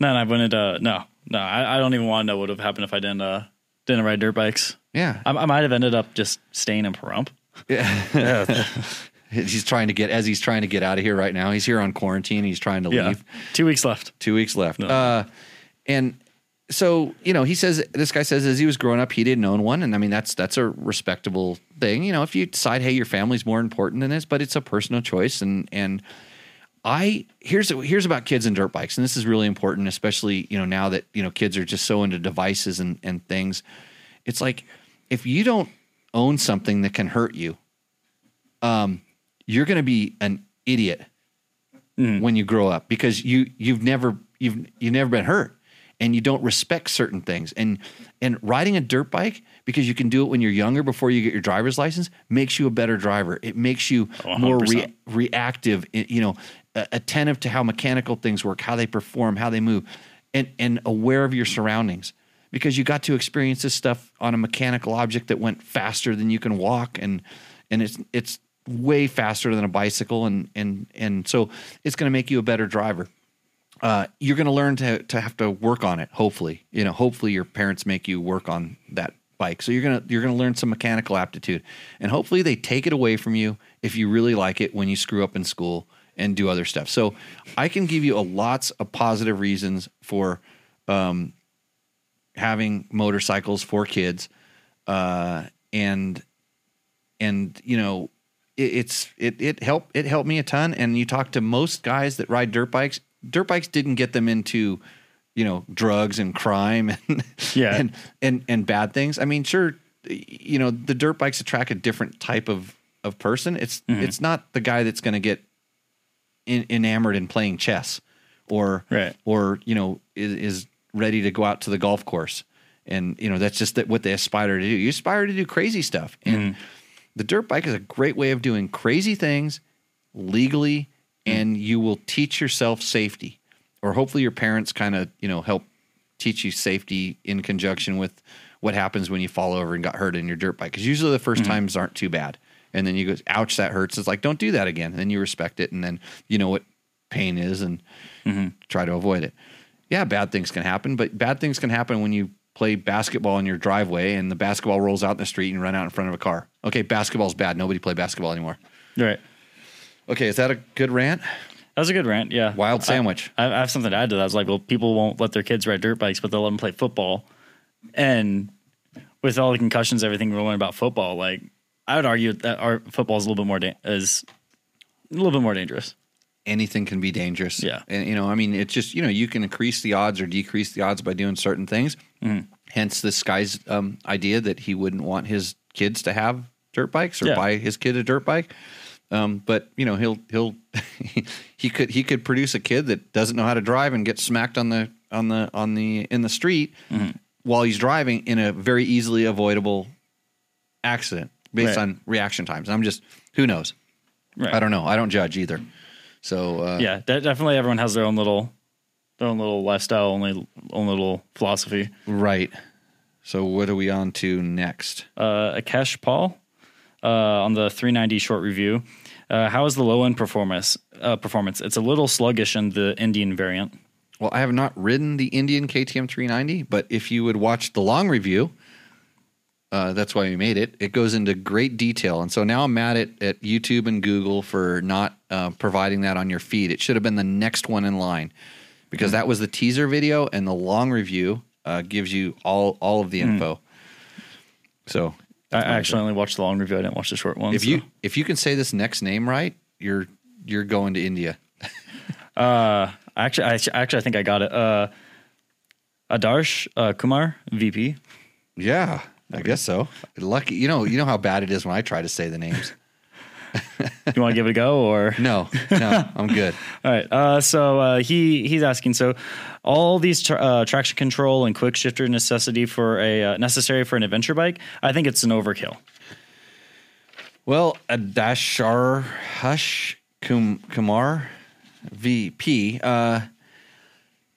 No, and I wouldn't. Uh, no, no. I, I don't even want to know what would have happened if I didn't uh, didn't ride dirt bikes. Yeah, I, I might have ended up just staying in Pahrump. Yeah. *laughs* he's trying to get as he's trying to get out of here right now. He's here on quarantine. He's trying to Yeah, leave. two weeks left. Two weeks left. Uh, and so you know, he says this guy says as he was growing up, he didn't own one, and I mean that's that's a respectable thing. You know, if you decide, hey, your family's more important than this, but it's a personal choice, and and I here's here's about kids and dirt bikes, and this is really important, especially you know now that you know kids are just so into devices and and things. It's like if you don't own something that can hurt you, um, you're going to be an idiot when you grow up because you you've never you've you've never been hurt and you don't respect certain things and and riding a dirt bike because you can do it when you're younger before you get your driver's license makes you a better driver it makes you Oh, more 100%. re- reactive you know attentive to how mechanical things work how they perform how they move and and aware of your surroundings. Because you got to experience this stuff on a mechanical object that went faster than you can walk and and it's it's way faster than a bicycle and and and so it's going to make you a better driver. Uh, you're going to learn to to have to work on it hopefully. You know hopefully your parents make you work on that bike. So you're to you're going to learn some mechanical aptitude. And hopefully they take it away from you if you really like it when you screw up in school and do other stuff. So i can give you a lots of positive reasons for um, having motorcycles for kids uh, and and you know it, it's it it helped it helped me a ton. And you talk to most guys that ride dirt bikes dirt bikes didn't get them into you know drugs and crime *laughs* and Yeah. and and and bad things. I mean sure you know the dirt bikes attract a different type of of person. It's it's not the guy that's going to get in, enamored in playing chess or Right. or you know is, is ready to go out to the golf course. And you know that's just that what they aspire to do. You aspire to do crazy stuff. And mm-hmm. the dirt bike is a great way of doing crazy things legally mm-hmm. and you will teach yourself safety. Or hopefully your parents kind of you know help teach you safety in conjunction with what happens when you fall over and got hurt in your dirt bike. Because usually the 1st mm-hmm. times aren't too bad and then you go ouch that hurts it's like don't do that again and then you respect it and then you know what pain is and mm-hmm. try to avoid it yeah bad things can happen but bad things can happen when you play basketball in your driveway and the basketball rolls out in the street and you run out in front of a car okay basketball's bad nobody play basketball anymore Right. Okay, is that a good rant? That was a good rant. Yeah. Wild sandwich. I, I have something to add to that. I was like, well, people won't let their kids ride dirt bikes, but they'll let them play football. And with all the concussions, everything we're learning about football, like I would argue that our football is a little bit more da- is a little bit more dangerous. anything can be dangerous. Yeah. And, you know, I mean, it's just, you know, you can increase the odds or decrease the odds by doing certain things. Mm-hmm. Hence this guy's um, idea that he wouldn't want his kids to have dirt bikes or Yeah. buy his kid a dirt bike. Um, but you know, he'll, he'll, *laughs* he could, he could produce a kid that doesn't know how to drive and get smacked on the, on the, on the, in the street Mm-hmm. while he's driving in a very easily avoidable accident based Right. on reaction times. I'm just, who knows? Right. I don't know. I don't judge either. So, uh, Yeah, de- definitely. Everyone has their own little, their own little lifestyle, only own little philosophy. Right. So what are we on to next? Uh, Akesh Paul uh, on the 390 short review. Uh, how is the low end performance? Uh, performance. It's a little sluggish in the Indian variant. Well, I have not ridden the Indian KTM 390, but if you would watch the long review, uh, that's why we made it. It goes into great detail, and so now I'm mad at, at YouTube and Google for not uh, providing that on your feed. It should have been the next one in line because that was the teaser video, and the long review uh, gives you all all of the info. So I actually only watched the long review. I didn't watch the short one. if so. you if you can say this next name right, you're you're going to India. *laughs* uh, actually, I, actually, I think I got it. Uh, Adarsh uh, Kumar, VP. Yeah, I guess so. Lucky, you know, you know how bad it is when I try to say the names. You want to give it a go, or *laughs* No, no, I'm good. *laughs* All right. Uh, so uh, he he's asking. So all these tra- uh, traction control and quick shifter necessity for a uh, necessary for an adventure bike. I think it's an overkill. Well, Adashar Hush Kum, Kumar VP. Uh,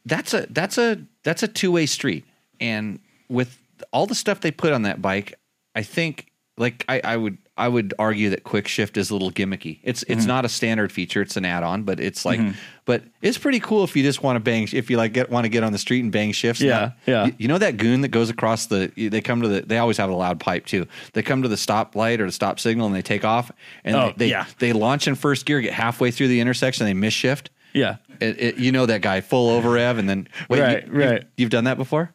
that's a that's a that's a two way street, and with all the stuff they put on that bike, I think like I, I would I would argue that quick shift is a little gimmicky. It's it's Mm-hmm. not a standard feature; it's an add on, but it's like, but it's pretty cool if you just want to bang if you like get want to get on the street and bang shifts. Yeah, Now, yeah. You, you know that goon that goes across the? They come to the. They always have a loud pipe too. They come to the stop light or the stop signal and they take off and Oh, they, yeah. they launch in first gear, get halfway through the intersection, they miss shift. Yeah. It, it, you know that guy full over rev and then wait, Right, you, right. You, you've done that before?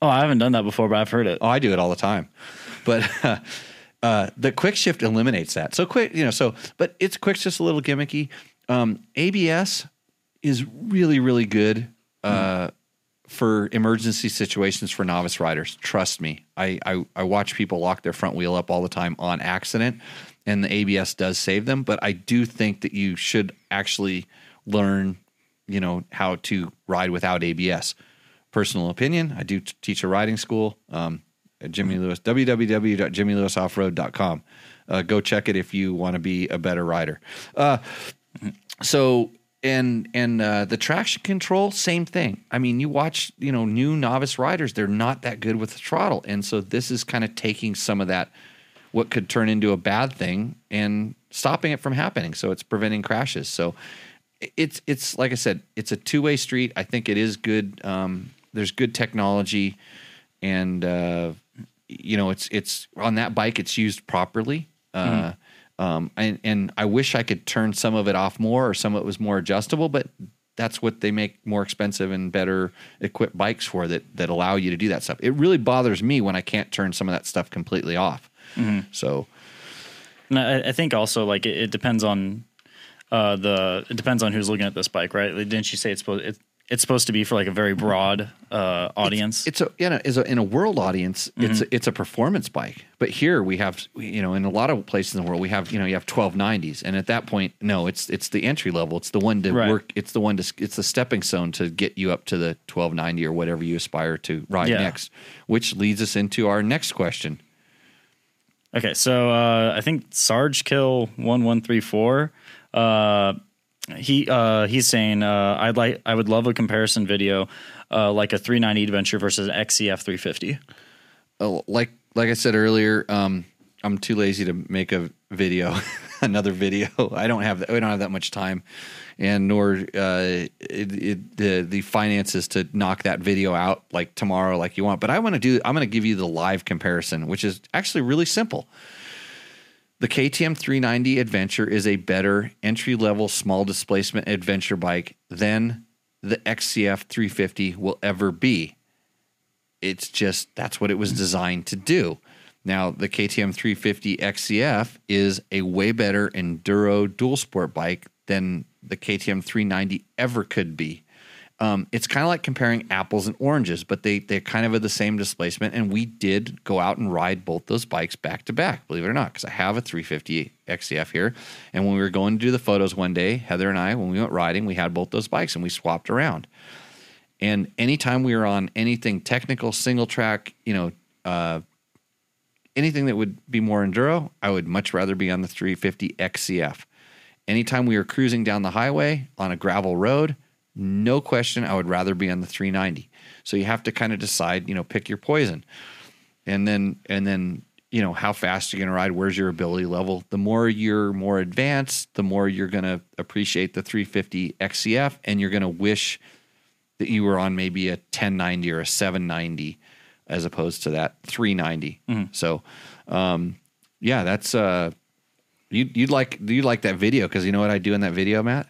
Oh, I haven't done that before, but I've heard it. Oh, I do it all the time. But *laughs* uh, uh, the quick shift eliminates that. So quick, you know, so but it's quick's just a little gimmicky. Um, ABS is really, really good uh, for emergency situations for novice riders. Trust me. I, I I watch people lock their front wheel up all the time on accident, and the ABS does save them. But I do think that you should actually learn, you know, how to ride without ABS personal opinion. I do t- teach a riding school. Um, at Jimmy Lewis, www.jimmylewisoffroad.com. Uh, go check it if you want to be a better rider. Uh, so and and uh, the traction control, same thing. I mean, you watch, you know, new novice riders; they're not that good with the throttle, and so this is kind of taking some of that, what could turn into a bad thing, and stopping it from happening. So it's preventing crashes. So it's it's like I said, it's a two way street. I think it is good. Um, there's good technology, and uh, you know, it's it's on that bike. It's used properly. Uh, um, and and I wish I could turn some of it off more, or some of it was more adjustable. But that's what they make more expensive and better equipped bikes for that that allow you to do that stuff. It really bothers me when I can't turn some of that stuff completely off. So And I, I think also like it, it depends on uh, the it depends on who's looking at this bike, right? Didn't you say it's supposed it, it's supposed to be for like a very broad uh, audience? It's a you know, is a, in a world audience, it's a, it's a performance bike. But here we have you know, in a lot of places in the world, we have you know, you have twelve nineties, and at that point, no, it's it's the entry level. It's the one to Right. work. It's the one to it's the stepping stone to get you up to the twelve ninety or whatever you aspire to ride Yeah. next. Which leads us into our next question. Okay, so uh, I think Sarge Kill one one three four. Uh, he uh, he's saying uh, I'd like I would love a comparison video, uh, like a 390 Adventure versus an XCF 350. Uh, like like I said earlier, um, I'm too lazy to make a video, *laughs* another video. I don't have that. Don't have that much time, and nor uh, it, it, the the finances to knock that video out like tomorrow, like you want. But I want to do. I'm going to give you the live comparison, which is actually really simple. The KTM 390 Adventure is a better entry level small displacement adventure bike than the XCF 350 will ever be. It's just that's what it was designed to do. Now, the KTM 350 XCF is a way better enduro dual sport bike than the KTM 390 ever could be. Um, it's kind of like comparing apples and oranges, but they they're kind of at the same displacement. And we did go out and ride both those bikes back to back, believe it or not, because I have a 350 XCF here. And when we were going to do the photos one day, Heather and I, when we went riding, we had both those bikes and we swapped around. And anytime we were on anything technical, single track, you know, uh, anything that would be more enduro, I would much rather be on the 350 XCF. Anytime we were cruising down the highway on a gravel road, no question, I would rather be on the 390. So you have to kind of decide, you know, pick your poison. And then, and then, you know, how fast you're going to ride, where's your ability level. The more you're more advanced, the more you're going to appreciate the 350 XCF and you're going to wish that you were on maybe a 1090 or a 790 as opposed to that 390. So, um, yeah, that's, uh, you, you'd like, you'd like that video. Cause you know what I do in that video, Matt?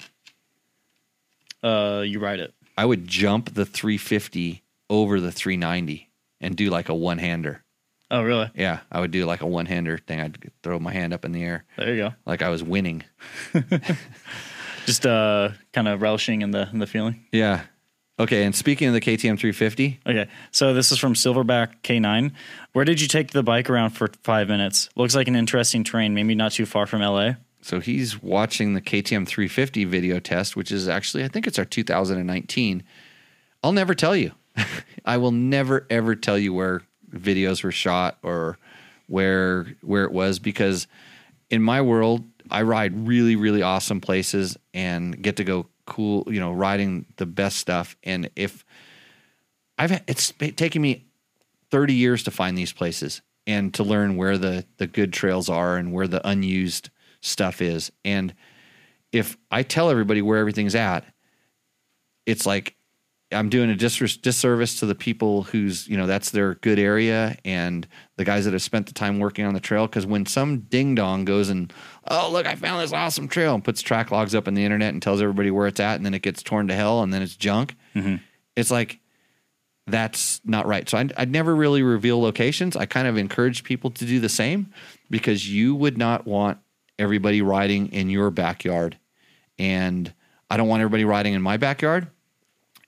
Uh, you ride it. I would jump the 350 over the 390 and do like a one hander. Oh, really? Yeah, I would do like a one hander thing. I'd throw my hand up in the air There you go. like I was winning. *laughs* *laughs* Just uh, kind of relishing in the in the feeling. Yeah. Okay. And speaking of the KTM 350, Okay, so this is from Silverback K9. Where did you take the bike around for five minutes? Looks like an interesting terrain, maybe not too far from LA. So he's watching the KTM 350 video test, which is actually, I think it's our 2019. I'll never tell you. *laughs* I will never ever tell you where videos were shot or where where it was because in my world, I ride really really awesome places and get to go cool, you know, riding the best stuff. And if I've it's taken me 30 years to find these places and to learn where the the good trails are and where the unused stuff is. And if I tell everybody where everything's at, it's like I'm doing a disservice to the people who's, you know, that's their good area and the guys that have spent the time working on the trail. Cause when some ding dong goes and, oh, look, I found this awesome trail and puts track logs up on the internet and tells everybody where it's at and then it gets torn to hell and then it's junk, mm-hmm. it's like, that's not right. So I, I'd never really reveal locations. I kind of encourage people to do the same because you would not want everybody riding in your backyard. And I don't want everybody riding in my backyard.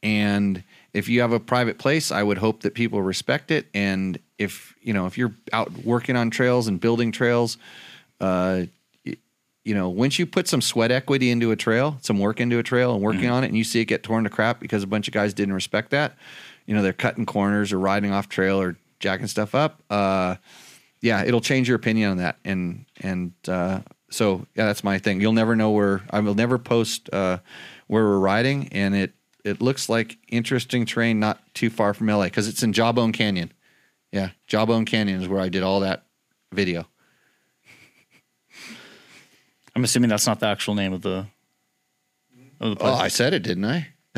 And if you have a private place, I would hope that people respect it. And if you know, if you're out working on trails and building trails, uh, you know, once you put some sweat equity into a trail, some work into a trail, and working on it, and you see it get torn to crap because a bunch of guys didn't respect that, you know, they're cutting corners or riding off trail or jacking stuff up. Uh, yeah, it'll change your opinion on that. And and uh, so yeah, that's my thing. You'll never know where I will never post uh, where we're riding, and it it looks like interesting terrain not too far from LA because it's in Jawbone Canyon. Yeah, Jawbone Canyon is where I did all that video. *laughs* I'm assuming that's not the actual name of the of the place. Oh. I said it, didn't I? *laughs*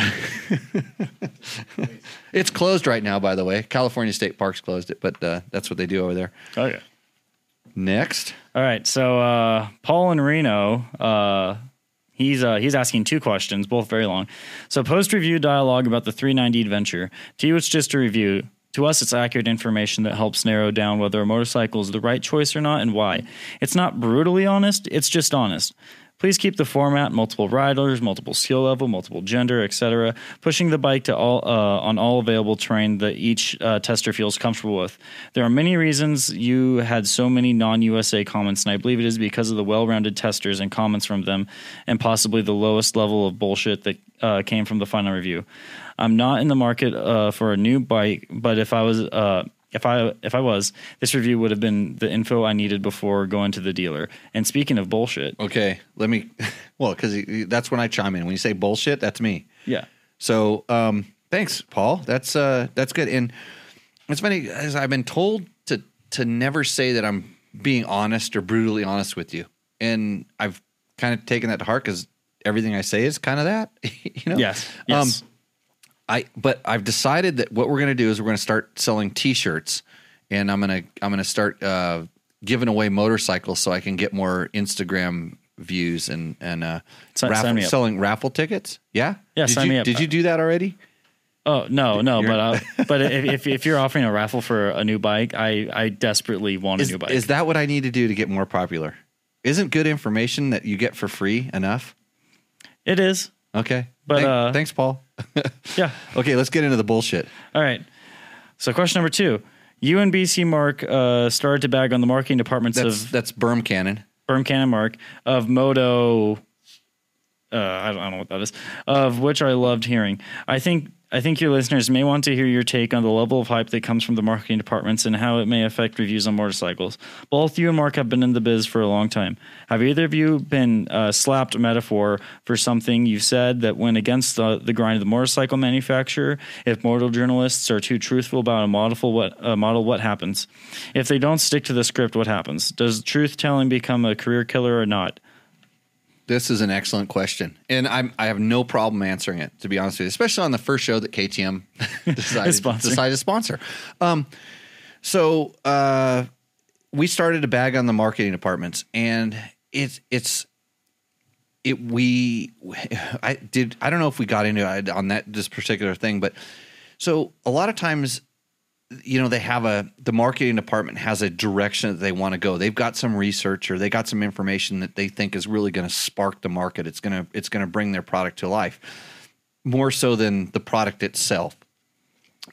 it's closed right now, by the way. California State Parks closed it, but uh, that's what they do over there. okay. Next, All right. So uh, Paul in Reno, uh, he's uh, he's asking two questions, both very long. So post review dialogue about the 390 adventure. To you, it's just a review. To us, it's accurate information that helps narrow down whether a motorcycle is the right choice or not and why. It's not brutally honest; it's just honest. Please keep the format multiple riders, multiple skill level, multiple gender, etc. Pushing the bike to all uh, on all available terrain that each uh, tester feels comfortable with. There are many reasons you had so many non-USA comments, and I believe it is because of the well-rounded testers and comments from them, and possibly the lowest level of bullshit that uh, came from the final review. I'm not in the market uh, for a new bike, but if I was uh, if I if I was, this review would have been the info I needed before going to the dealer. And speaking of bullshit, okay, let me. *laughs* Well, because that's when I chime in. When you say bullshit, that's me. yeah, So um, thanks, Paul. That's uh, that's good. And it's funny as I've been told to to never say that I'm being honest or brutally honest with you, and I've kind of taken that to heart because everything I say is kind of that. *laughs* you know. yes, yes. Um, I but I've decided that what we're going to do is we're going to start selling T-shirts, and I'm gonna I'm gonna start uh, giving away motorcycles so I can get more Instagram views and and uh, Si- raffle, sign me up. selling raffle tickets. Yeah, Yeah, Did sign you, me up. Did you do that already? Oh no, no, You're- but uh, *laughs* but if, if if you're offering a raffle for a new bike, I I desperately want a Is, new bike. is that what I need to do to get more popular? Isn't good information that you get for free enough? it is. Okay, But, Thank- uh, thanks, Paul. *laughs* Yeah. okay, let's get into the bullshit. All right. So question number two. You and BC Mark uh, started to bag on the marketing departments That's of that's Berm Cannon. Berm Cannon Mark of Moto. Uh, I, don't, I don't know what that is. Of which I loved hearing. I think I think your listeners may want to hear your take on the level of hype that comes from the marketing departments and how it may affect reviews on motorcycles. Both you and Mark have been in the biz for a long time. Have either of you been uh, slapped metaphor for something you've said that went against the, the grind of the motorcycle manufacturer? If motor journalists are too truthful about a model, what a model, what happens? If they don't stick to the script, what happens? Does truth telling become a career killer or not? This is an excellent question, and I'm I have no problem answering it. To be honest with you, especially on the first show that KTM *laughs* decided, decided to sponsor. Um, so uh, we started to bag on the marketing departments, and it's it's it we I did I don't know if we got into it on that this particular thing, but so a lot of times you know they have a the marketing department has a direction that they want to go. They've got some research or they got some information that they think is really going to spark the market. It's going to it's going to bring their product to life more so than the product itself.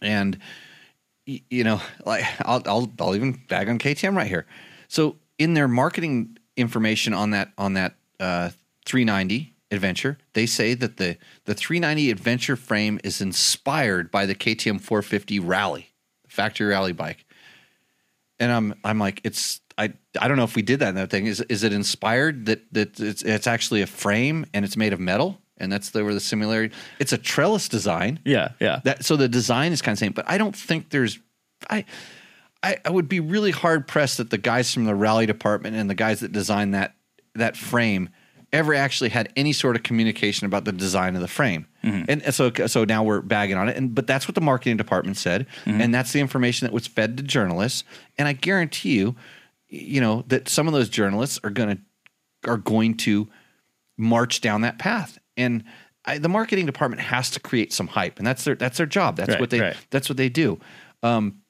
And you know like I'll, I'll i'll even bag on ktm right here. So in their marketing information on that on that uh 390 adventure they say that the the 390 adventure frame is inspired by the ktm 450 rally factory rally bike. And I'm I'm like it's I I don't know if we did that in that thing. Is is it inspired that that it's it's actually a frame and it's made of metal and that's the where the similarity. It's a trellis design. Yeah, yeah. That so the design is kind of same, but I don't think there's I I, I would be really hard pressed that the guys from the rally department and the guys that designed that that frame ever actually had any sort of communication about the design of the frame. And, and so so now we're bagging on it. And but that's what the marketing department said, and that's the information that was fed to journalists. And I guarantee you, you know, that some of those journalists are gonna are going to march down that path. And I, the marketing department has to create some hype, and that's their that's their job. That's Right, what they right. that's what they do. Um,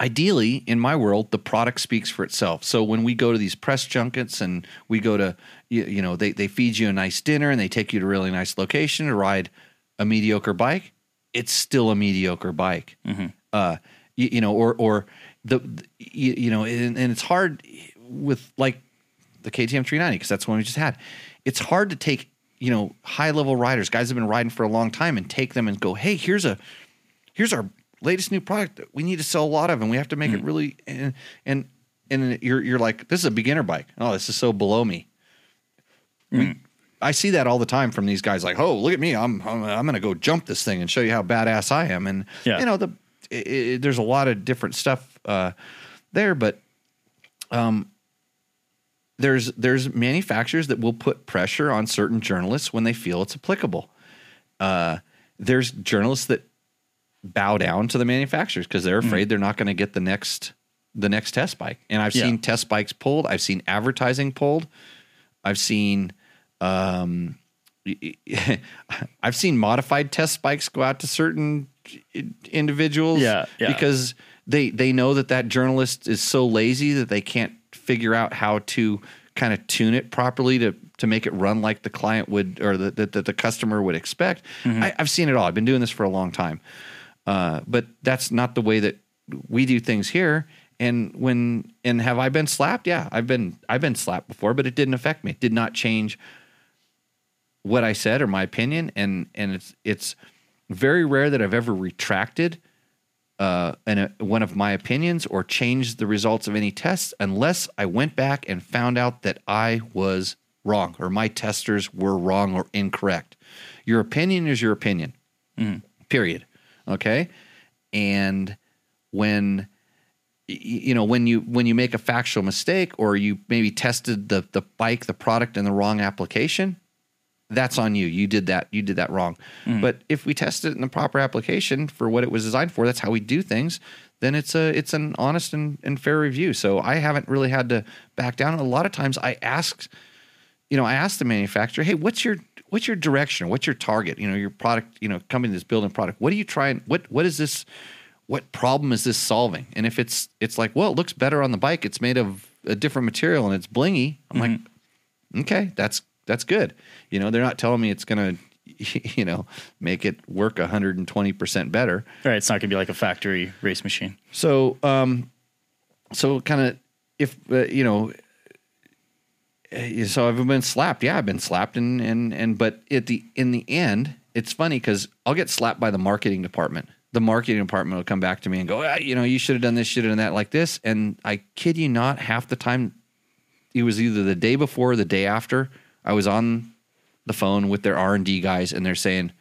ideally, in my world, the product speaks for itself. So when we go to these press junkets and we go to you, you know they they feed you a nice dinner and they take you to a really nice location to ride a mediocre bike, it's still a mediocre bike. Uh, you, you know, or or the, the- you, you know, and, and it's hard with like the KTM 390 because that's one we just had. It's hard to take you know high level riders, guys have been riding for a long time, and take them and go, hey, here's a here's our latest new product that we need to sell a lot of, and we have to make it really and and and you're you're like, this is a beginner bike. Oh, this is so below me. We, I see that all the time from these guys. Like, oh, look at me, I'm I'm, I'm going to go jump this thing and show you how badass I am. And Yeah. you know the it, it, there's a lot of different stuff uh, there, but um, there's there's manufacturers that will put pressure on certain journalists when they feel it's applicable. Uh, there's journalists that bow down to the manufacturers because they're afraid they're not going to get the next the next test bike. And I've Yeah. seen test bikes pulled. I've seen advertising pulled. I've seen um, *laughs* I've seen modified test bikes go out to certain individuals Yeah, yeah. because they they know that that journalist is so lazy that they can't figure out how to kind of tune it properly to to make it run like the client would or that the, the, customer would expect. I, I've seen it all. I've been doing this for a long time, uh, but that's not the way that we do things here. And when and have I been slapped? Yeah, I've been I've been slapped before, but it didn't affect me. It did not change what I said or my opinion, and and it's it's very rare that I've ever retracted uh, an, uh, one of my opinions or changed the results of any tests unless I went back and found out that I was wrong or my testers were wrong or incorrect. Your opinion is your opinion. Period. Okay, and when you know when you when you make a factual mistake or you maybe tested the the bike the product in the wrong application that's on you. You did that. You did that wrong. Mm. But if we test it in the proper application for what it was designed for, that's how we do things. Then it's a it's an honest and, and fair review. So I haven't really had to back down. A lot of times I asked, you know, I asked the manufacturer, hey, what's your what's your direction? What's your target? You know, your product, you know, company that's building product. What are you trying? What what is this? What problem is this solving? And if it's it's like, well, it looks better on the bike. It's made of a different material and it's blingy. I'm like, mm-hmm. okay, that's that's good. You know, they're not telling me it's gonna, *laughs* you know, make it work 120 percent better. Right. It's not going to be like a factory race machine. So, um, so kind of if uh, you know, uh, so I've been slapped. Yeah, I've been slapped, and and and but at the in the end, it's funny because I'll get slapped by the marketing department. The marketing department will come back to me and go, ah, you know, you should have done this, should have done that, like this. And I kid you not, half the time, it was either the day before or the day after. I was on the phone with their R and D guys, and they're saying,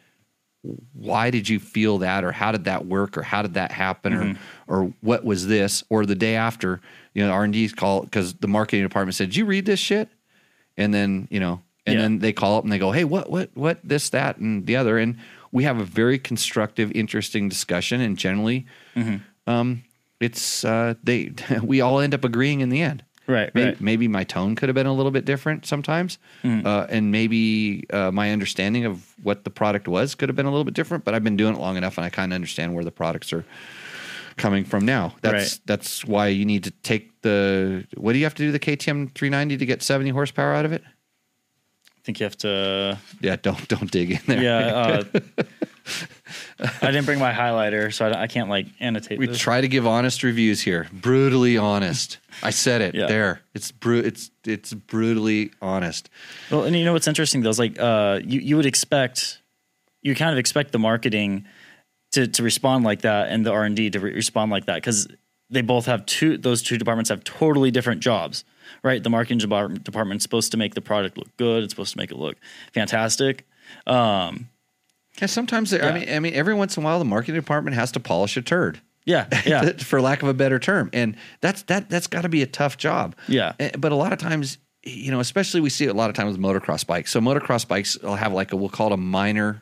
why did you feel that or how did that work or how did that happen or or what was this? Or the day after you know r&d's call because the marketing department said did you read this shit? And then you know and Yeah. then they call up and they go hey what what what this that and the other. And we have a very constructive interesting discussion and generally um it's uh they *laughs* we all end up agreeing in the end Right, maybe, right. maybe my tone could have been a little bit different sometimes, uh, and maybe uh, my understanding of what the product was could have been a little bit different. But I've been doing it long enough, and I kind of understand where the products are coming from now. That's Right. that's why you need to take the. What do you have to do the KTM 390 to get 70 horsepower out of it? I think you have to. Yeah, don't don't dig in there. Yeah. Uh, *laughs* I didn't bring my highlighter, so I, I can't like annotate. We this. try to give honest reviews here, brutally honest. I said it Yeah. there. It's bru- It's it's brutally honest. Well, and you know what's interesting though is like uh, you you would expect you kind of expect the marketing to to respond like that and the R and D to re- respond like that because they both have two those two departments have totally different jobs, right? The marketing department department's supposed to make the product look good. It's supposed to make it look fantastic. Um, Yeah, sometimes they- I mean, I mean, every once in a while, the marketing department has to polish a turd. yeah, *laughs* yeah, for lack of a better term. And that's that that's got to be a tough job. Yeah. Eh, But a lot of times, you know, especially we see it a lot of times with motocross bikes. So motocross bikes will have like a we'll call it a minor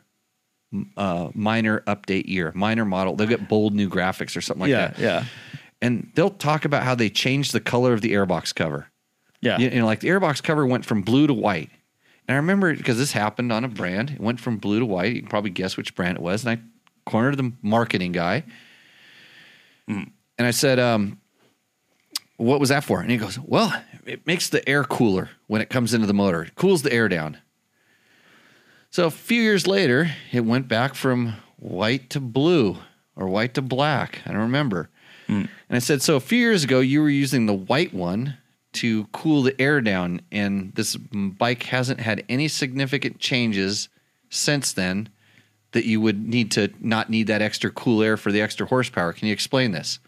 uh minor update year, minor model. They'll get bold new graphics or something like yeah, that. yeah, And they'll talk about how they changed the color of the airbox cover. yeah, You, you know, like the airbox cover went from blue to white. And I remember because this happened on a brand, it went from blue to white. You can probably guess which brand it was. And I cornered the marketing guy. And I said, um, What was that for? And he goes, Well, it makes the air cooler when it comes into the motor, it cools the air down. So a few years later, it went back from white to blue or white to black. I don't remember. And I said, So a few years ago, you were using the white one to cool the air down, and this bike hasn't had any significant changes since then that you would need to not need that extra cool air for the extra horsepower. Can you explain this?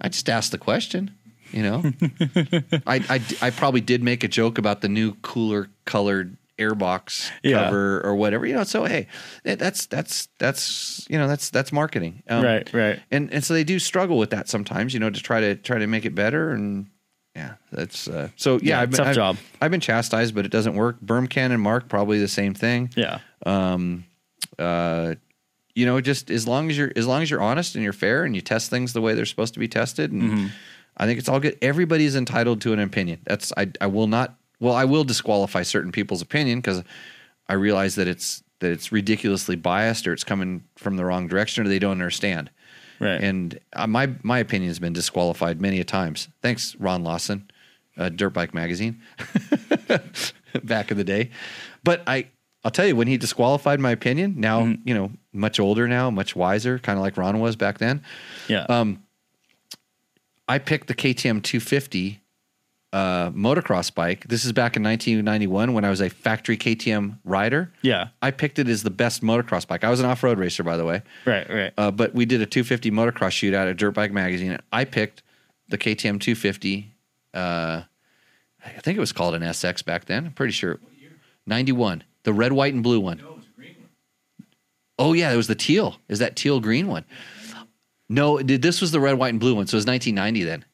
I just asked the question. You know, *laughs* I, I I probably did make a joke about the new cooler colored airbox Yeah. cover or whatever. You know, so hey, that's that's that's you know that's that's marketing. Um, right, right. and and so they do struggle with that sometimes, you know, to try to try to make it better. And yeah, that's uh, so yeah. Yeah, I've been, tough I've, job. I've been chastised, but it doesn't work. Bermcan and Mark probably the same thing. Yeah, um Uh, you know, just as long as you're as long as you're honest and you're fair and you test things the way they're supposed to be tested, and Mm-hmm. I think it's all good. Everybody's entitled to an opinion. That's I I will not. Well, I will disqualify certain people's opinion because I realize that it's that it's ridiculously biased or it's coming from the wrong direction or they don't understand. right. And uh, my my opinion has been disqualified many a times. Thanks, Ron Lawson, uh, Dirt Bike Magazine, *laughs* back in the day. But I I'll tell you when he disqualified my opinion. Now you know much older now, much wiser, kind of like Ron was back then. yeah, um, I picked the KTM 250 uh, motocross bike. This is back in 1991 when I was a factory KTM rider. yeah. I picked it as the best motocross bike. I was an off road racer, by the way. Right, right. Uh, but we did a 250 motocross shootout at Dirt Bike Magazine. I picked the KTM 250. Uh, I think it was called an SX back then. I'm pretty sure. 91. The red, white, and blue one. No, it was a green one. Oh, yeah, it was the teal. Is that teal green one? No, this was the red, white, and blue one. So it was 1990 then.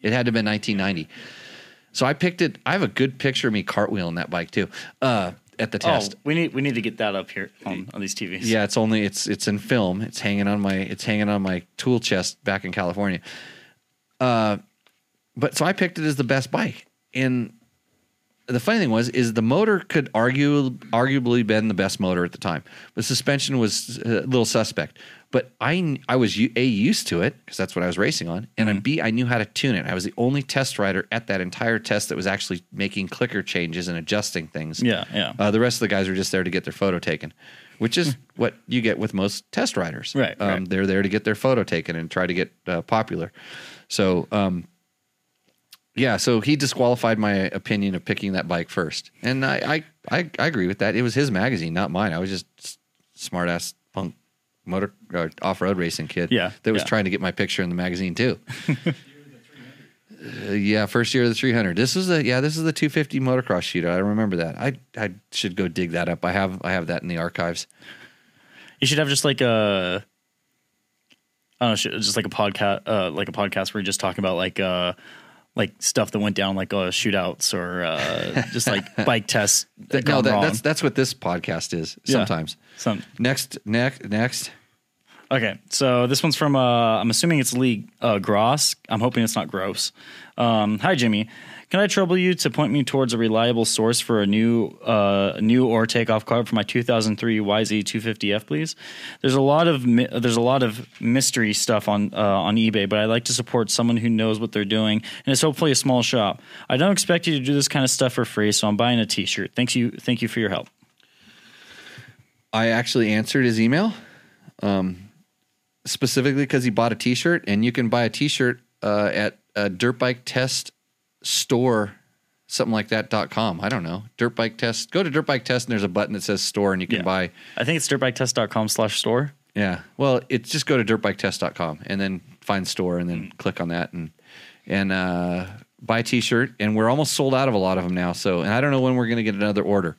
It had to have been 1990. So I picked it. I have a good picture of me cartwheeling that bike too. Uh, at the test. Oh, we need we need to get that up here on, on these TVs. Yeah, it's only it's it's in film. It's hanging on my it's hanging on my tool chest back in California. Uh, but so I picked it as the best bike, and the funny thing was is the motor could argue arguably been the best motor at the time. The suspension was a little suspect, but I I was a used to it because that's what I was racing on, and Mm-hmm. b I knew how to tune it. I was the only test rider at that entire test that was actually making clicker changes and adjusting things. Yeah, yeah. Uh, the rest of the guys were just there to get their photo taken, which is what you get with most test riders. Hmm. Right, Um, right. They're there to get their photo taken and try to get uh, popular. So, um, yeah, so he disqualified my opinion of picking that bike first, and I, I, I, I agree with that. It was his magazine, not mine. I was just s- smart ass punk motor uh, off road racing kid. Yeah, that was yeah. trying to get my picture in the magazine too. *laughs* Uh, yeah, first year of the 300. This was the yeah, this is the 250 motocross shootout. I remember that. I I should go dig that up. I have I have that in the archives. You should have just like a, I don't know, just like a podcast, uh, like a podcast where you're just talking about like, uh, like stuff that went down, like uh, shootouts or uh, just like *laughs* bike tests. That no, that, that's that's what this podcast is. Yeah. Sometimes. Some Next, next, next. Okay, so this one's from uh, I'm assuming it's Lee uh, Gross. I'm hoping it's not gross. Um, Hi Jimmy, can I trouble you to point me towards a reliable source for a new uh, new or takeoff carb for my 2003 YZ 250F, please? There's a lot of mi- there's a lot of mystery stuff on uh, on eBay, but I like to support someone who knows what they're doing, and it's hopefully a small shop. I don't expect you to do this kind of stuff for free, so I'm buying a T-shirt. Thanks you, thank you for your help. I actually answered his email, um, specifically because he bought a T-shirt, and you can buy a T-shirt uh, at a dirt bike test store, something like that. dot com. I don't know. Dirt bike test. Go to dirt bike test, and there's a button that says store, and you can Yeah. buy. I think it's dirtbiketest.com slash store. Yeah. Well, it's just go to dirtbiketest.com and then find store and then click on that and and uh, buy a t-shirt. And we're almost sold out of a lot of them now. So, and I don't know when we're going to get another order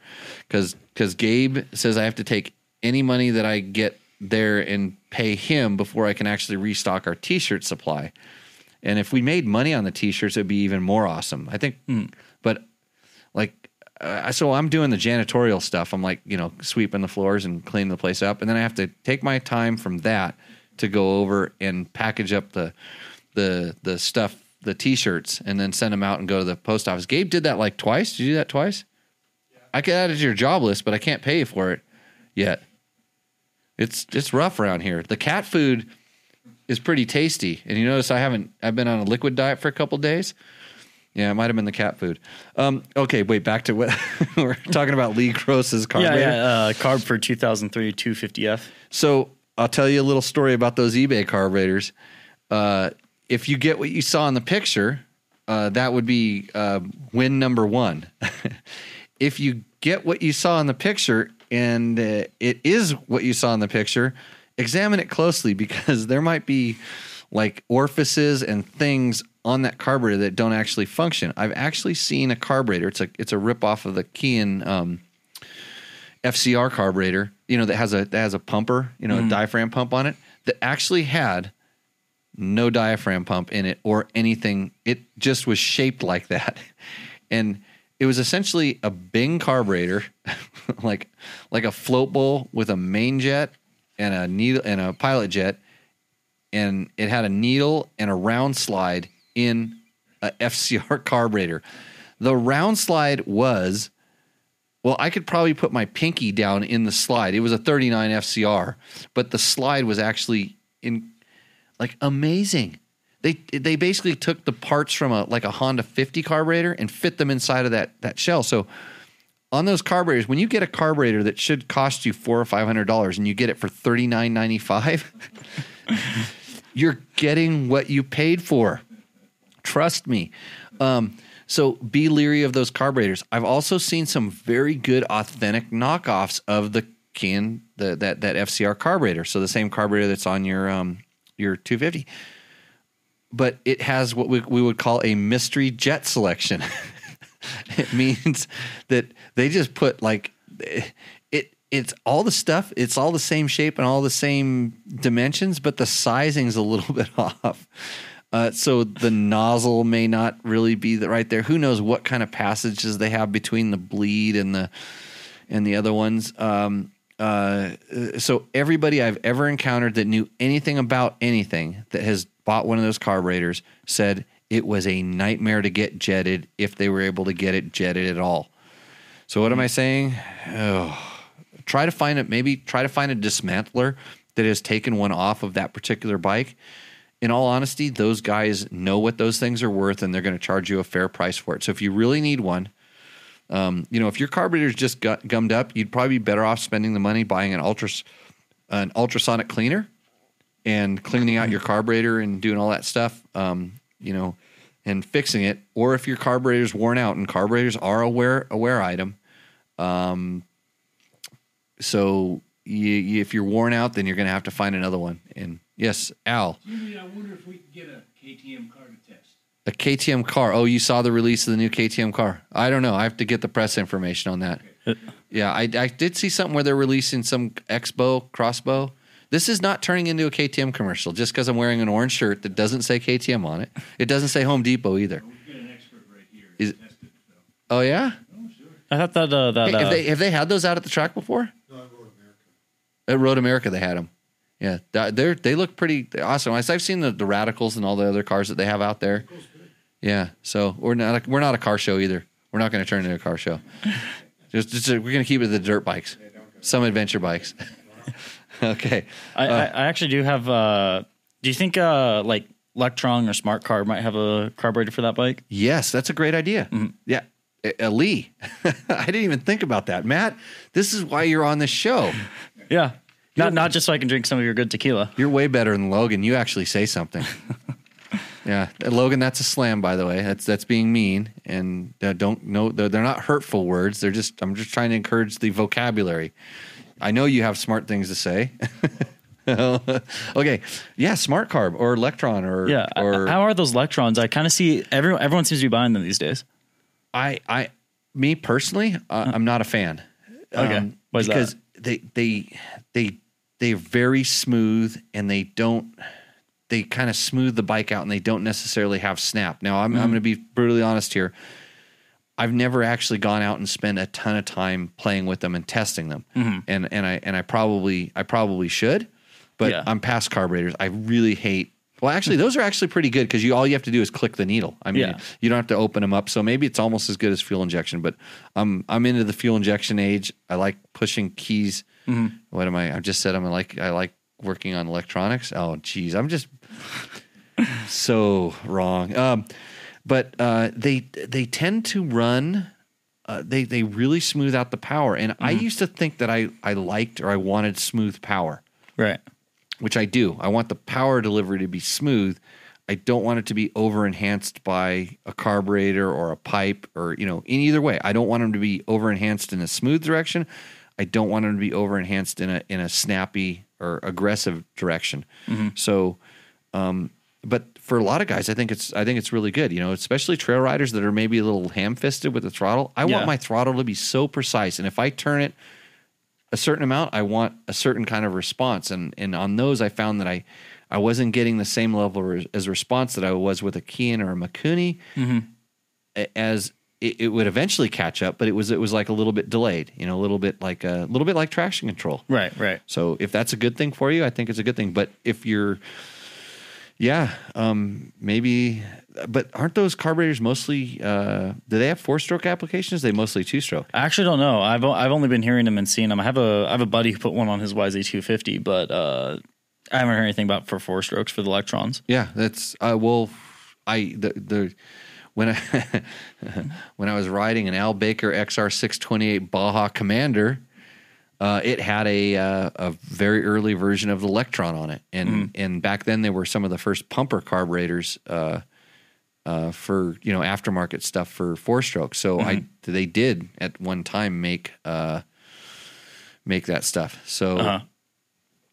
because because Gabe says I have to take any money that I get there and pay him before I can actually restock our t-shirt supply. And if we made money on the t-shirts, it'd be even more awesome. I think, but like uh, so I'm doing the janitorial stuff. I'm like, you know, sweeping the floors and cleaning the place up, and then I have to take my time from that to go over and package up the the the stuff, the t-shirts, and then send them out and go to the post office. Gabe did that like twice. Did you do that twice? I could add it to your job list, but I can't pay you for it yet. It's it's rough around here. The cat food is pretty tasty, and you notice I haven't. I've been on a liquid diet for a couple days. Yeah, it might have been the cat food. Um, okay, wait. Back to what *laughs* we're talking about. Lee Gross's Yeah, yeah. Uh, carb for 2003 250F. So I'll tell you a little story about those eBay carburetors. Uh, if you get what you saw in the picture, uh, that would be uh, win number one. *laughs* if you get what you saw in the picture and uh, it is what you saw in the picture, examine it closely because *laughs* there might be like orifices and things on that carburetor that don't actually function. I've actually seen a carburetor. It's a it's a rip off of the Keihin um, FCR carburetor, you know, that has a that has a pumper, you know, a diaphragm pump on it that actually had no diaphragm pump in it or anything. It just was shaped like that. *laughs* And it was essentially a Bing carburetor, *laughs* like like a float bowl with a main jet and a needle and a pilot jet, and it had a needle and a round slide in a *laughs* FCR carburetor. The round slide was well, I could probably put my pinky down in the slide. It was a 39 FCR, but the slide was actually in like amazing. They they basically took the parts from a like a Honda 50 carburetor and fit them inside of that that shell. So on those carburetors, when you get a carburetor that should cost you four or five hundred dollars and you get it for thirty nine ninety five, *laughs* you're getting what you paid for. Trust me. Um, so be leery of those carburetors. I've also seen some very good authentic knockoffs of the can the that that FCR carburetor. So the same carburetor that's on your um your 250. But it has what we, we would call a mystery jet selection. *laughs* it means that they just put like it it's all the stuff it's all the same shape and all the same dimensions but the sizing's a little *laughs* bit off Uh, so the nozzle may not really be the, right there. Who knows what kind of passages they have between the bleed and the and the other ones. Um, uh, so everybody I've ever encountered that knew anything about anything that has bought one of those carburetors said it was a nightmare to get jetted if they were able to get it jetted at all. So what am I saying? Oh, try to find it. Maybe try to find a dismantler that has taken one off of that particular bike. In all honesty, those guys know what those things are worth, and they're going to charge you a fair price for it. So if you really need one, um, you know, if your carburetor's just got gummed up, you'd probably be better off spending the money buying an ultras an ultrasonic cleaner and cleaning out your carburetor and doing all that stuff. Um, you know, and fixing it. Or if your carburetor's worn out, and carburetors are a wear a wear item. Um, so you, if you're worn out, then you're going to have to find another one. And yes, Al, I wonder if we could get a KTM car to test. a KTM car. Oh, you saw the release of the new KTM car. I don't know. I have to get the press information on that. Yeah, I, I did see something where they're releasing some Expo crossbow. This is not turning into a KTM commercial just because I'm wearing an orange shirt that doesn't say KTM on it. It doesn't say Home Depot either. We've got an expert right here. Is- it, so. Oh yeah. I thought that uh, that Hey, uh, have they have they had those out at the track before? No, I wrote America. At Road America, they had them. Yeah, that- they're they look pretty awesome. I've seen the, the Radicals and all the other cars that they have out there. Yeah, so we're not a, we're not a car show either. We're not going to turn into a car show. *laughs* Just, just we're going to keep it the dirt bikes, some adventure bikes. *laughs* *laughs* okay, I, I, I actually do have. Uh, do you think uh, like Lectron or Smartcarb might have a carburetor for that bike? yes, that's a great idea. Yeah, uh, Lee, *laughs* I didn't even think about that, Matt. This is why you're on this show. Yeah, not not just so I can drink some of your good tequila. You're way better than Logan. You actually say something. *laughs* yeah, Uh, Logan, that's a slam, by the way. That's that's being mean, and uh, don't know they're, they're not hurtful words. They're just I'm just trying to encourage the vocabulary. I know you have smart things to say. *laughs* okay, yeah, Smartcarb or Lectron or Yeah, or how are those Lectrons? I kind of see everyone. Everyone seems to be buying them these days. I, I, me personally, uh, I'm not a fan. Okay. Why is that? because they, they, they, they're very smooth and they don't, they kind of smooth the bike out and they don't necessarily have snap. Now, I'm, Mm-hmm. I'm going to be brutally honest here. I've never actually gone out and spent a ton of time playing with them and testing them, Mm-hmm. and and I and I probably I probably should, but Yeah. I'm past carburetors. I really hate. Well, actually, those are actually pretty good because you all you have to do is click the needle. I mean, Yeah. you don't have to open them up. So maybe it's almost as good as fuel injection. But I'm I'm into the fuel injection age. I like pushing keys. Mm-hmm. What am I? I've just said I'm like I like working on electronics. Oh, geez, I'm just *sighs* so wrong. Um, but uh, they they tend to run. Uh, they they really smooth out the power, and I Mm-hmm. used to think that I I liked or I wanted smooth power Right. Which I do. I want the power delivery to be smooth. I don't want it to be over enhanced by a carburetor or a pipe or, you know, in either way. I don't want them to be over enhanced in a smooth direction. I don't want them to be over enhanced in a in a snappy or aggressive direction. So um but for a lot of guys, I think it's I think it's really good. You know, especially trail riders that are maybe a little ham fisted with the throttle. I Yeah. want my throttle to be so precise, and if I turn it a certain amount, I want a certain kind of response. And and on those, I found that I I wasn't getting the same level of- as response that I was with a Keihin or a Mikuni. Mm-hmm. a- As it, it would eventually catch up, but it was it was like a little bit delayed. You know, a little bit like a little bit like traction control. Right. Right. So if that's a good thing for you, I think it's a good thing. But if you're, yeah, um, maybe. But aren't those carburetors mostly? Uh, do they have four stroke applications? They mostly two stroke. I actually don't know. I've I've only been hearing them and seeing them. I have a I have a buddy who put one on his YZ250, but uh, I haven't heard anything about for four strokes for the Lectrons. Yeah, that's uh, well, I the the when I *laughs* when I was riding an Al Baker XR six twenty eight Baja Commander, uh, it had a uh, a very early version of the Lectron on it, and and back then they were some of the first pumper carburetors. Uh, uh, for you know aftermarket stuff for four strokes, so I they did at one time make uh, make that stuff. So Uh-huh.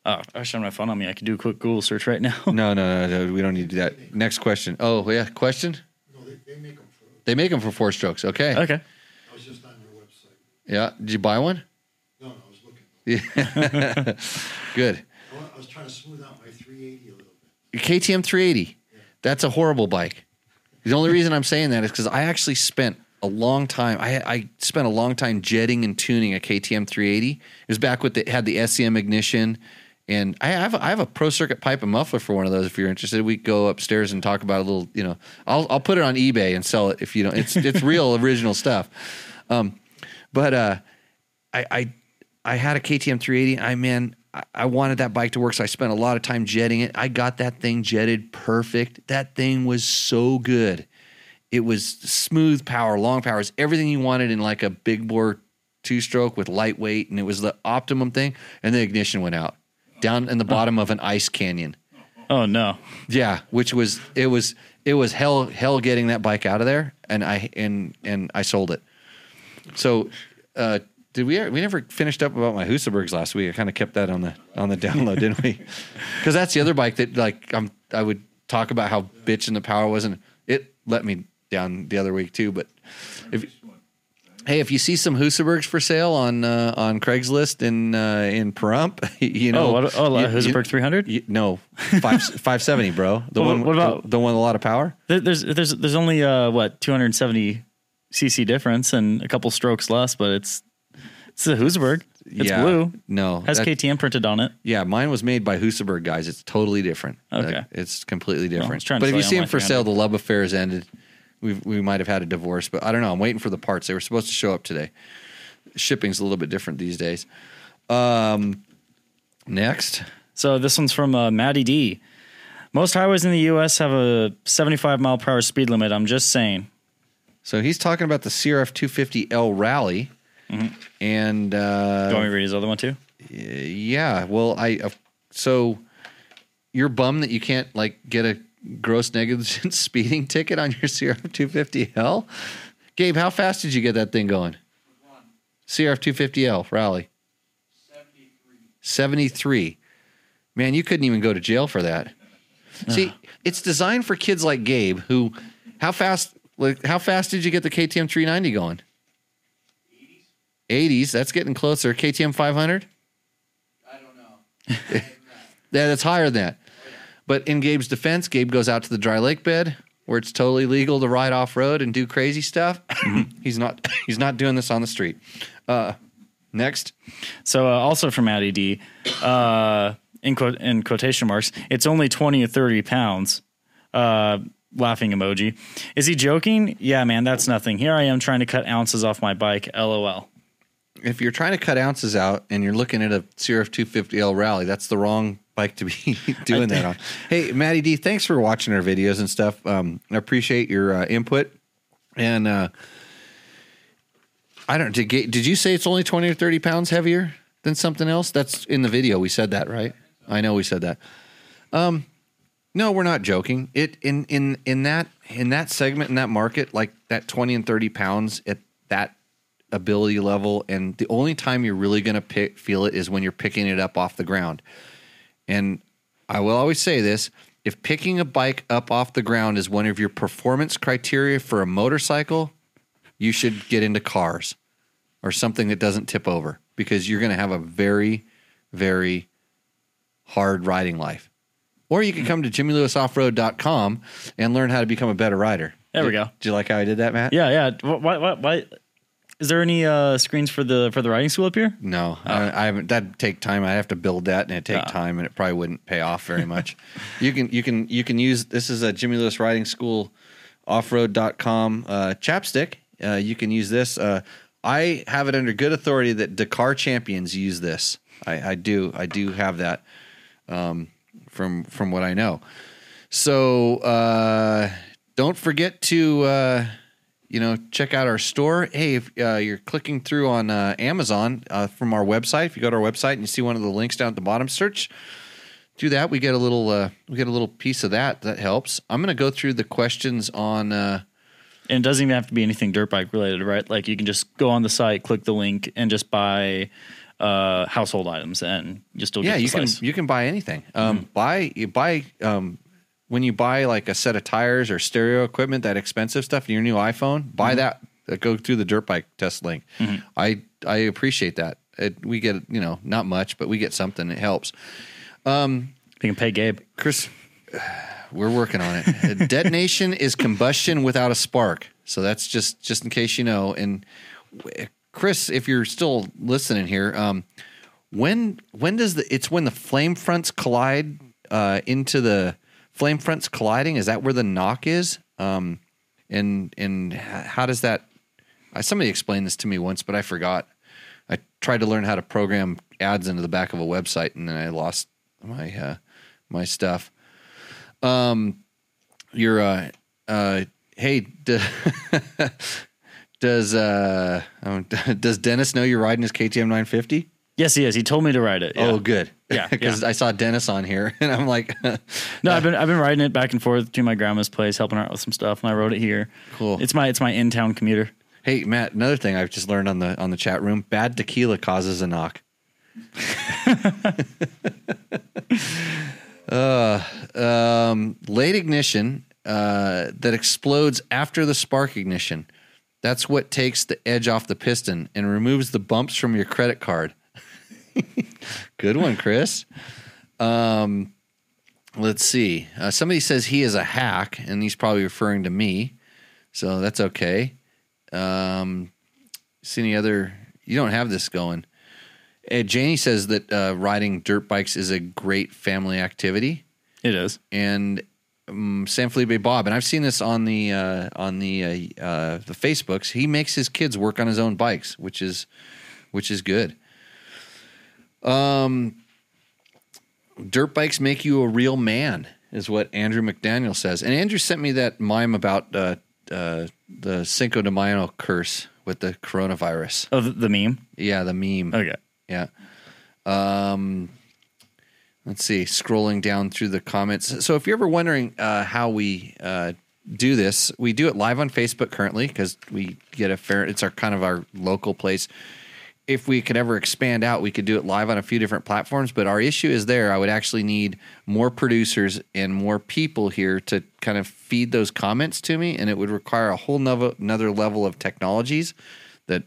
Oh, I should have my phone on me. I could do a quick Google search right now. *laughs* no, no, no, no, we don't need to do that. Next question. Oh yeah, question. No, they, they make them for. They make them for four strokes. Okay. okay. I was just on their website. Yeah. Did you buy one? No, no, I was looking. Good. I, I was trying to smooth out my 380 a little bit. KTM 380. Yeah. That's a horrible bike. The only reason I'm saying that is because I actually spent a long time. I, I spent a long time jetting and tuning a KTM 380. It was back with the had the SCM ignition, and I have a, I have a pro circuit pipe and muffler for one of those. If you're interested, we go upstairs and talk about a little. You know, I'll I'll put it on eBay and sell it if you don't. It's it's real *laughs* original stuff. Um, but uh, I I I had a KTM 380. I man. I- I wanted that bike to work, so I spent a lot of time jetting it. I got that thing jetted perfect. That thing was so good. It was smooth power, long powers, everything you wanted in like a big bore two stroke with lightweight, and it was the optimum thing. And the ignition went out down in the bottom of an ice canyon. Oh no. Yeah, which was it was it was hell hell getting that bike out of there, and I and and I sold it. So, uh, did we we never finished up about my Husabergs last week? I kind of kept that on the on the download, didn't we? *laughs* Because that's the other bike that like I'm I would talk about how bitching the power was, and it let me down the other week too. But if hey, if you see some Husabergs for sale on uh, on Craigslist in uh, in Pahrump, *laughs* you know, Oh, what, oh, you- Husaberg 300. no, five *laughs* five seventy, bro. The What- one. what about- the, the one with a lot of power? There's there's there's only uh what 270 cc difference and a couple strokes less, but it's it's a Husaberg. It's Yeah, blue. No, Has that- KTM printed on it. Yeah, mine was made by Husaberg guys. It's totally different. Okay. Like, it's completely different. to but if you see them for 300. sale, the love affair has ended. We we might have had a divorce, but I don't know. I'm waiting for the parts. They were supposed to show up today. Shipping's a little bit different these days. Um, next, So this one's from uh, Maddie D. Most highways in the U.S. have a 75 mile per hour speed limit. I'm just saying. so he's talking about the CRF 250L Rally, and uh, Do you want me to read his other one too? Yeah, well, I uh, so you're bummed that you can't like get a gross negligence *laughs* speeding ticket on your CRF 250L. Gabe, how fast did you get that thing going? CRF 250L rally. 73. Man, you couldn't even go to jail for that. *laughs* See, it's designed for kids like Gabe who how fast like how fast did you get the KTM 390 going? 80s. That's getting closer. KTM 500? I don't know. *laughs* Yeah, that's higher than that. But in Gabe's defense, Gabe goes out to the dry lake bed where it's totally legal to ride off road and do crazy stuff. *laughs* he's not. He's not doing this on the street. Uh, next, So uh, also from Maddie D. Uh, in quote in quotation marks, it's only 20 or 30 pounds. Uh, laughing emoji. Is he joking? Yeah, man, that's nothing. Here I am trying to cut ounces off my bike. LOL. If you're trying to cut ounces out and you're looking at a CRF 250L rally, that's the wrong bike to be *laughs* doing that on. *laughs* Hey, Maddie D, thanks for watching our videos and stuff. Um, I appreciate your uh, input. And uh, I don't. Did, did you say it's only 20 or 30 pounds heavier than something else? That's in the video. We said that, right? I know we said that. Um, no, we're not joking. It in in in that in that segment in that market, like that 20 and 30 pounds at that ability level, and the only time you're really going to feel it is when you're picking it up off the ground. And I will always say this: if picking a bike up off the ground is one of your performance criteria for a motorcycle, you should get into cars or something that doesn't tip over because you're going to have a very, very hard riding life. Or you can come to jimmylewisoffroad.com and learn how to become a better rider. There we Did- go. Do you like how I did that, Matt? Yeah, yeah. Why, why, why? Is there any uh, screens for the for the riding school up here? No, I, I haven't. That'd take time. I have to build that, and it take Ah. time, and it probably wouldn't pay off very *laughs* much. you can you can you can use this is a Jimmy Lewis Riding School offroad.com uh, chapstick. Uh, you can use this. Uh, I have it under good authority that Dakar champions use this. I, I do. I do have that um, from from what I know. So uh, don't forget to uh, you know check out our store. Hey, if uh, you're clicking through on uh, Amazon uh, from our website, if you go to our website and you see one of the links down at the bottom, search. Do that. We get a little. Uh, we get a little piece of that. That helps. I'm going to go through the questions on. Uh, And it doesn't even have to be anything dirt bike related, right? Like you can just go on the site, click the link, and just buy uh, household items, and you still yeah, you can you can buy anything. Um, Buy you buy um, when you buy like a set of tires or stereo equipment, that expensive stuff, your new iPhone, buy that. Uh, go through the dirt bike test link. I I appreciate that. It, we get you know not much, but we get something. It helps. Um, you can pay Gabe. Chris, we're working on it. *laughs* Detonation is combustion without a spark. So that's just just in case you know. And Chris, if you're still listening here, um, when when does the it's when the flame fronts collide uh, into the flame fronts colliding? Is that where the knock is? Um, and and how does that? Uh, somebody explained this to me once, but I forgot. I tried to learn how to program ads into the back of a website, and then I lost my uh, my stuff. Um, you're uh, uh, hey, d- *laughs* does uh, *laughs* does Dennis know you're riding his KTM 950? Yes, he is. He told me to ride it. yeah. Oh, good. Yeah, because *laughs* yeah. I saw Dennis on here, *laughs* and I'm like, *laughs* No, I've been I've been riding it back and forth to my grandma's place, helping her out with some stuff, and I rode it here. Cool. It's my it's my in town commuter. hey, Matt. Another thing I've just learned on the on the chat room: bad tequila causes a knock. uh, um, late ignition uh, that explodes after the spark ignition. That's what takes the edge off the piston and removes the bumps from your credit card. Good one, Chris. Um, let's see. Uh, somebody says he is a hack, and he's probably referring to me. So that's okay. Um, see any other? You don't have this going. Uh, Janie says that uh, riding dirt bikes is a great family activity, It is. and um, San Felipe Bob, and I've seen this on the uh, on the uh, uh, the Facebooks. He makes his kids work on his own bikes, which is which is good. Um, dirt bikes make you a real man, is what Andrew McDaniel says. And Andrew sent me that mime about uh, uh, the Cinco de Mayo curse with the coronavirus. Oh, the, the meme. Yeah, the meme. Okay. Yeah. Um, let's see. Scrolling down through the comments. So, if you're ever wondering uh, how we uh, do this, we do it live on Facebook currently because we get a fair. It's our kind of our local place. If we could ever expand out, we could do it live on a few different platforms. But our issue is there. I would actually need more producers and more people here to kind of feed those comments to me, and it would require a whole nother, another level of technologies that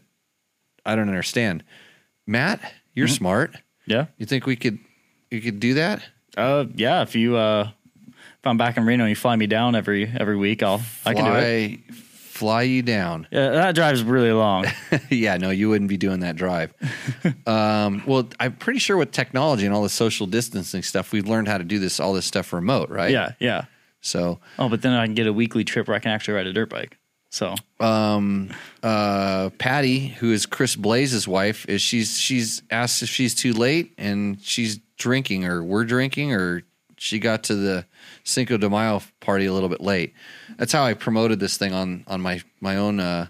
I don't understand. Matt, you're smart. Yeah. You think we could you could do that? Uh, yeah. If you uh, if I'm back in Reno, and you fly me down every every week. I'll I can do it. Fly, you down. Yeah, that drive's really long. *laughs* yeah, no, you wouldn't be doing that drive. *laughs* um, well, I'm pretty sure with technology and all the social distancing stuff, we've learned how to do this all this stuff remote, right? yeah, yeah. So, Oh, but then I can get a weekly trip where I can actually ride a dirt bike. So um, uh, Patty, who is Chris Blaze's wife, is she's she's asked if she's too late and she's drinking or we're drinking or she got to the Cinco de Mayo party a little bit late. That's how I promoted this thing on on my my own uh,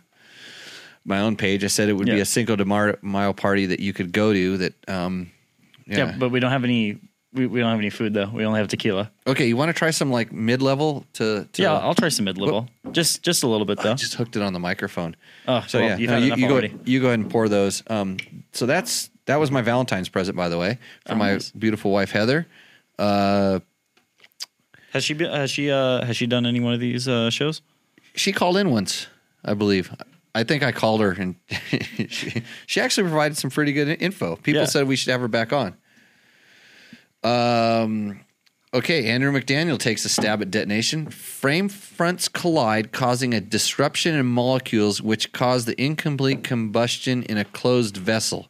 my own page. I said it would be a Cinco de Mayo party that you could go to. That um, yeah, yeah. but we don't have any. We, we don't have any food though. We only have tequila. okay, you want to try some like mid level to, to yeah, I'll try some mid level. Just just a little bit though. I just hooked it on the microphone. oh, So well, yeah, you've no, you, you go you go ahead and pour those. Um, so that's that was my Valentine's present, by the way, for Oh, my nice. beautiful wife Heather. Uh, Has she been? Has she? Uh, has she done any one of these uh, shows? she called in once, I believe. I think I called her, and *laughs* she, she actually provided some pretty good info. People Yeah. said we should have her back on. Um, okay, Andrew McDaniel takes a stab at detonation. Frame fronts collide, causing a disruption in molecules, which cause the incomplete combustion in a closed vessel.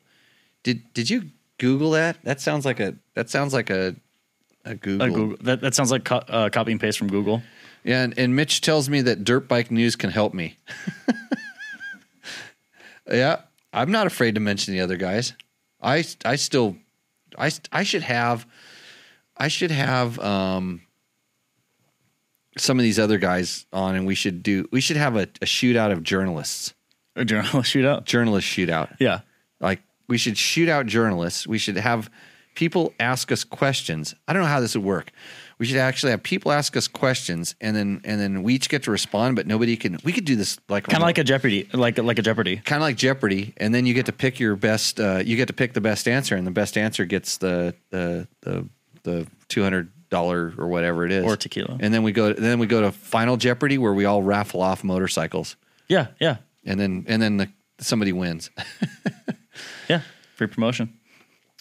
Did did you Google that? That sounds like a that sounds like a a Google. Google. That that sounds like co- uh, copy and paste from Google. Yeah, and, and Mitch tells me that Dirt Bike News can help me. *laughs* yeah, I'm not afraid to mention the other guys. I I still I I should have I should have um some of these other guys on and we should do we should have a, a shootout of journalists. A journalist shootout. Journalist shootout. Yeah. Like we should shoot out journalists. We should have people ask us questions. I don't know how this would work. We should actually have people ask us questions, and then and then we each get to respond, but nobody can. We could do this like Kind of like a Jeopardy, like like a Jeopardy. kind of like Jeopardy, and then you get to pick your best. Uh, you get to pick the best answer, and the best answer gets the the the the two hundred dollar or whatever it is, Or tequila. And then we go. Then we go to Final Jeopardy, where we all raffle off motorcycles, Yeah, yeah, and then and then the, somebody wins. *laughs* yeah. Free promotion.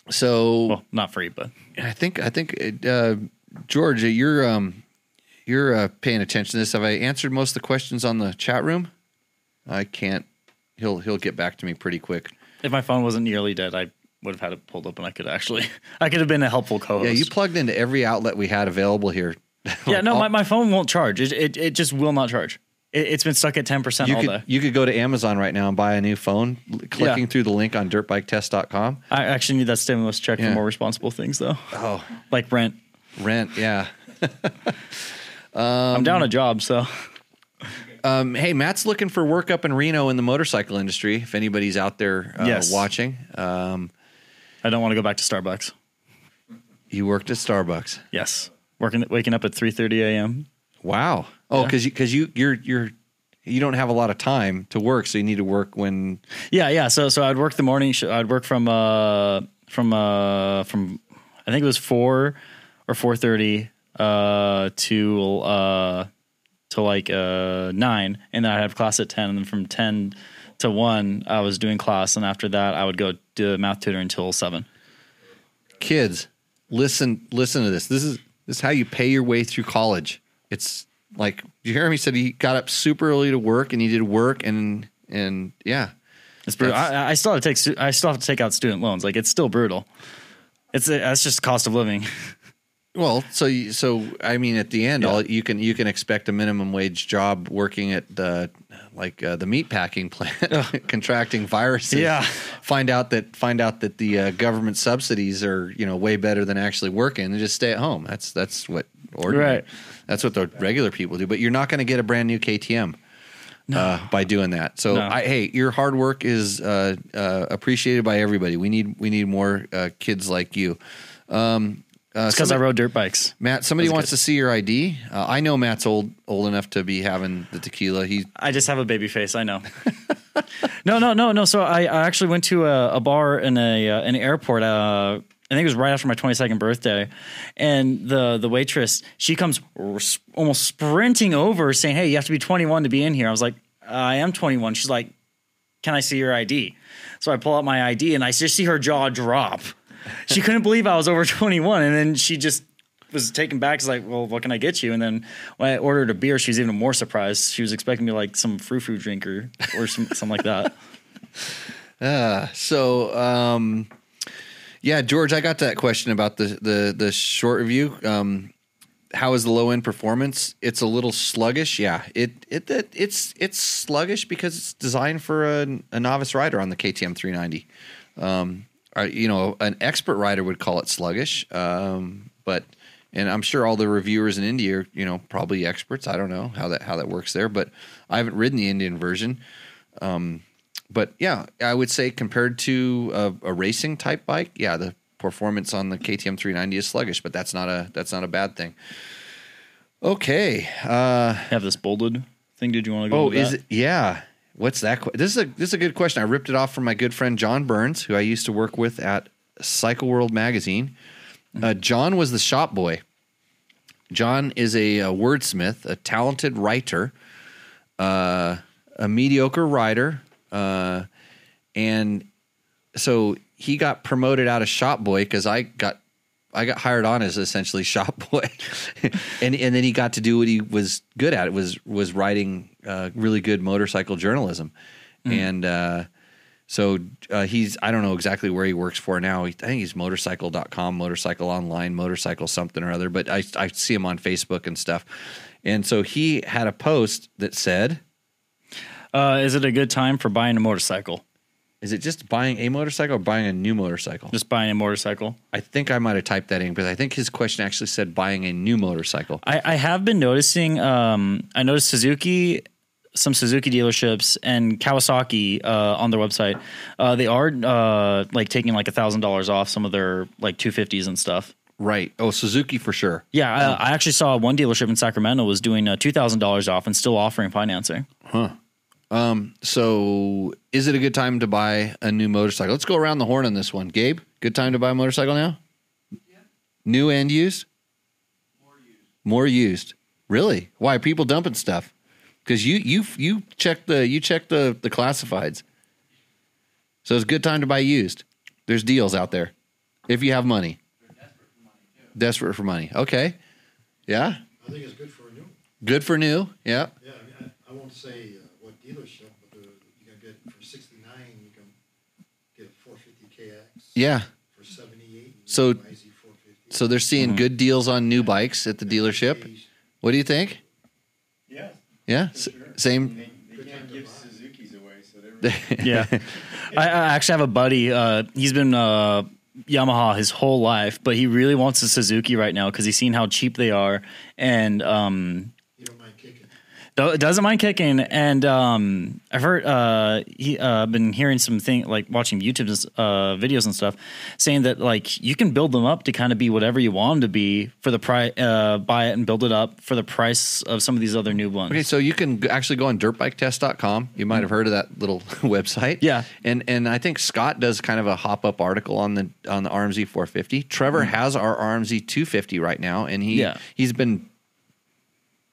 So Well, not free, but I think I think uh, George, you're um, you're uh, paying attention to this. Have I answered most of the questions on the chat room? I can't. He'll he'll get back to me pretty quick. If my phone wasn't nearly dead, I would have had it pulled up and I could actually, *laughs* I could have been a helpful co-host. Yeah, you plugged into every outlet we had available here. yeah, no, *laughs* my, my phone won't charge. It, it, it just will not charge. It, it's been stuck at 10% you all could day. you could go to Amazon right now and buy a new phone, clicking Yeah. through the link on dirtbiketest.com. I actually need that stimulus check Yeah. for more responsible things though. Oh, Like rent. rent, yeah. *laughs* I'm down a job, so Um, hey, Matt's looking for work up in Reno in the motorcycle industry. If anybody's out there uh, Yes. watching, um, I don't want to go back to Starbucks. you worked at Starbucks. Yes. Working waking up at 3:30 a.m. Wow. Oh, Yeah. because you because you you're you're you don't have a lot of time to work, so you need to work when. Yeah, yeah. So so I'd work the morning. sh- I'd work from uh from uh from I think it was four or four thirty uh to uh to like uh nine, and then I'd have class at ten, and then from ten to one I was doing class, and after that I would go do math tutor until seven. Kids, listen listen to this. This is this is how you pay your way through college. It's like you hear him. He said he got up super early to work, and he did work, and and yeah, It's brutal. I, I still have to take I still have to take out student loans. Like it's still brutal. It's a, that's just cost of living. *laughs* Well, so you, so I mean, at the end, Yeah. all you can you can expect a minimum wage job working at the like uh, the meat packing plant, *laughs* *laughs* contracting viruses. Yeah. find out that find out that the uh, government subsidies are you know way better than actually working, and just stay at home. That's that's what ordinary. Right. That's what the regular people do. But you're not going to get a brand new KTM. Uh, by doing that, so No. I, hey, your hard work is uh, uh, appreciated by everybody. We need we need more uh, kids like you. Um, uh, It's because I rode dirt bikes. Matt, somebody wants good. to see your ID. Uh, I know Matt's old old enough to be having the tequila. He I just have a baby face. I know. *laughs* no, no, no, no. So I, I actually went to a, a bar in a uh, an airport. Uh, I think it was right after my 22nd birthday, and the the waitress she comes r- almost sprinting over, saying, "Hey, you have to be 21 to be in here." I was like, "I am 21." She's like, "Can I see your ID?" So I pull out my ID, and I just see her jaw drop. She couldn't believe I was over *laughs* 21, and then she just was taken back. She's like, "Well, what can I get you?" And then when I ordered a beer, she was even more surprised. She was expecting me like some frou frou drinker or some, something like that. uh, *laughs* so um, yeah, George, I got that question about the the the short review. Um, how is the low end performance? It's a little sluggish. Yeah, it it, it it's it's sluggish because it's designed for a, a novice rider on the KTM 390. Um, uh, you know, an expert rider would call it sluggish, um, but and I'm sure all the reviewers in India are you know probably experts. I don't know how that how that works there, but I haven't ridden the Indian version. Um, but yeah, I would say compared to a, a racing type bike, yeah, the performance on the KTM 390 is sluggish, but that's not a that's not a bad thing. Okay. Uh, have this bolded thing. Did you want to go? oh, is it? Yeah. What's that? que- This is a this is a good question. I ripped it off from my good friend John Burns, who I used to work with at Cycle World magazine. Uh, John was the shop boy. John is a, uh wordsmith, a talented writer, uh, a mediocre writer, uh, and so he got promoted out of shop boy because I got I got hired on as essentially *laughs* shop boy, and and then he got to do what he was good at. It was was writing uh, really good motorcycle journalism, and uh, so uh, he's I don't know exactly where he works for now. I think he's motorcycle.com, motorcycle online, motorcycle something or other. But I I see him on Facebook and stuff, and so he had a post that said. Uh, is it a good time for buying a motorcycle? Is it just buying a motorcycle or buying a new motorcycle? Just buying a motorcycle. I think I might have typed that in because I think his question actually said buying a new motorcycle. I, I have been noticing. Um, I noticed Suzuki, some Suzuki dealerships, and Kawasaki uh, on their website. Uh, they are uh, like taking like a thousand dollars off some of their like two fifties and stuff. Right. Oh, Suzuki for sure. Yeah, I, I actually saw one dealership in Sacramento was doing uh, two thousand dollars off and still offering financing. Um, so, is it a good time to buy a new motorcycle? Let's go around the horn on this one. Gabe, good time to buy a motorcycle now? New and used? More used. More used. Really? Why are people dumping stuff? Because you you you check the you check the the classifieds. So it's a good time to buy used. There's deals out there if you have money. Desperate for money. Too. Desperate for money. Okay. Yeah. I think it's good for new Good for new. Yeah. Yeah, I mean, I, I won't say uh, what dealership, but uh, you can get for sixty-nine, you can get a four fifty KX. Yeah. For seventy-eight. So- get an YZ 450. So they're seeing good deals on new bikes at the dealership. What do you think? Yeah, Yeah. S- sure. Same. They, they can't give Suzuki's away, so they're. *laughs* yeah. *laughs* I, I actually have a buddy. Uh, he's been uh, Yamaha his whole life, but he really wants a Suzuki right now because he's seen how cheap they are, and um, You don't mind kicking. do- doesn't mind kicking. And um, I've heard uh, he uh, been hearing some thing like watching YouTube uh, videos and stuff, saying that like you can build them up to kind of be whatever you want them to be for the price. Uh, buy it and build it up for the price of some of these other new ones. Okay, so you can actually go on dirtbiketest.com. You might have heard of that little *laughs* website. Yeah. And and I think Scott does kind of a hop up article on the on the RMZ 450. Trevor has our RMZ 250 right now and he Yeah. he's been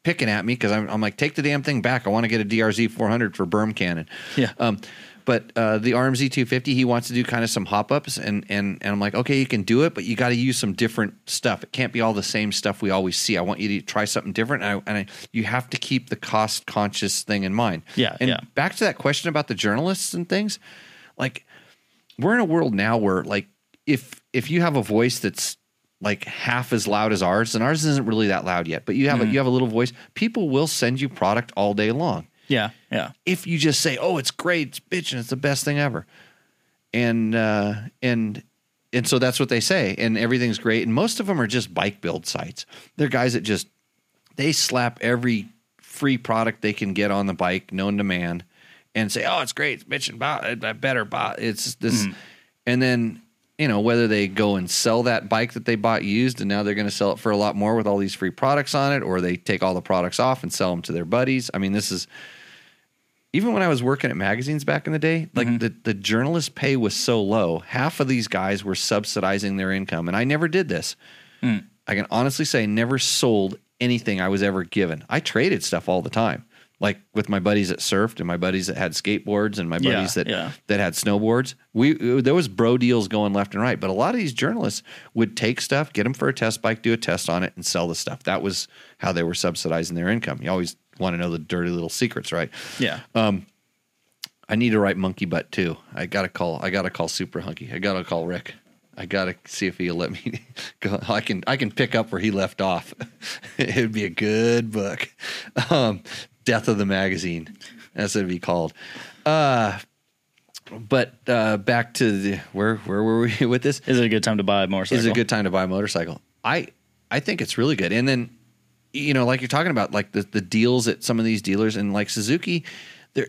picking at me because I'm, I'm like, take the damn thing back. I want to get a DRZ 400 for berm cannon. Yeah. Um, but uh, the RMZ 250, he wants to do kind of some hop ups, and and and I'm like, okay, you can do it, but you got to use some different stuff. It can't be all the same stuff we always see. I want you to try something different, and, I, and I, you have to keep the cost conscious thing in mind. Yeah, And yeah. back to that question about the journalists and things, like we're in a world now where like if if you have a voice that's like half as loud as ours, and ours isn't really that loud yet, but you have a, you have a little voice, people will send you product all day long Yeah, yeah, if you just say, "Oh, it's great, it's and it's the best thing ever," and uh, and and so that's what they say, and everything's great. And most of them are just bike build sites. They're guys that just they slap every free product they can get on the bike, known to man, and say, "Oh, it's great, it's bitching, bot, I better bot." It's this, and then you know whether they go and sell that bike that they bought used, and now they're going to sell it for a lot more with all these free products on it, or they take all the products off and sell them to their buddies. I mean, this is even when I was working at magazines back in the day, like mm-hmm. the, the journalist pay was so low, half of these guys were subsidizing their income. And I never did this. Hmm. I can honestly say I never sold anything I was ever given. I traded stuff all the time. Like with my buddies that surfed and my buddies that had skateboards and my Yeah, buddies that yeah. that had snowboards. We there was bro deals going left and right, but a lot of these journalists would take stuff, get them for a test bike, do a test on it, and sell the stuff. That was how they were subsidizing their income. You always want to know the dirty little secrets, right? yeah. I need to write monkey butt too. I gotta call. I gotta call Super Hunky. I gotta call Rick. I gotta see if he'll let me *laughs* go. I can. I can pick up where he left off. *laughs* it would be a good book. Um, Death of the magazine. as it'd be called. Uh, but uh, back to the where where were we *laughs* with this? Is it a good time to buy a motorcycle? is it a good time to buy a motorcycle. I I think it's really good. And then you know, like you're talking about, like the the deals at some of these dealers, and like Suzuki, they're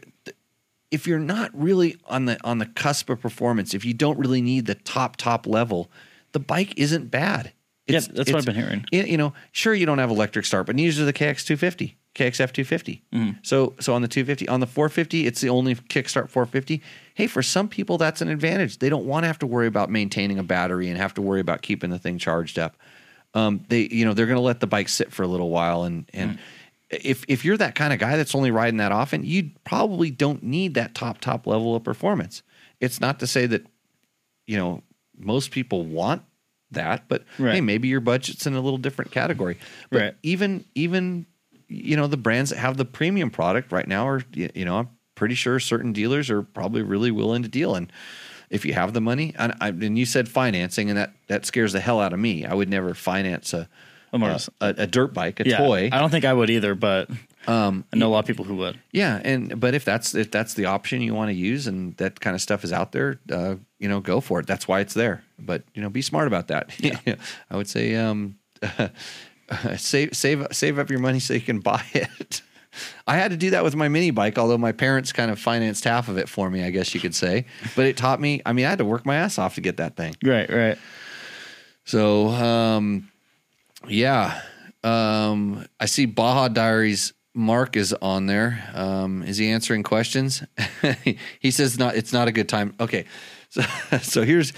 if you're not really on the on the cusp of performance, if you don't really need the top top level, the bike isn't bad. Yeah, that's what I've been hearing. You you know, sure you don't have electric start, but neither do the KX 250, KXF 250. Mm-hmm. So so on the 250, on the 450, it's the only kickstart 450. Hey, for some people that's an advantage. They don't want to have to worry about maintaining a battery and have to worry about keeping the thing charged up. Um, they you know they're going to let the bike sit for a little while and and. Mm. If, if you're that kind of guy that's only riding that often, you probably don't need that top top level of performance. It's not to say that you know most people want that, but Right. hey, maybe your budget's in a little different category. But Right. even even you know the brands that have the premium product right now are you know I'm pretty sure certain dealers are probably really willing to deal and if you have the money and, I, and you said financing and that that scares the hell out of me. I would never finance a A a, a, dirt bike, a yeah, toy. I don't think I would either, but Um, I know a lot of people who would. yeah, and but if that's if that's the option you want to use and that kind of stuff is out there, uh, you know, go for it. That's why it's there. But you know, be smart about that. *laughs* I would say um, *laughs* *laughs* save save save up your money so you can buy *laughs* it. I had to do that with my mini bike, although my parents kind of financed half of it for me, I guess you could say. But it taught me. I mean, I had to work my ass off to get that thing. Right, right. So, um, yeah, um, I see Baja Diaries. Mark is on there. Um, is he answering questions? *laughs* he says not. It's not a good time. Okay, so so here's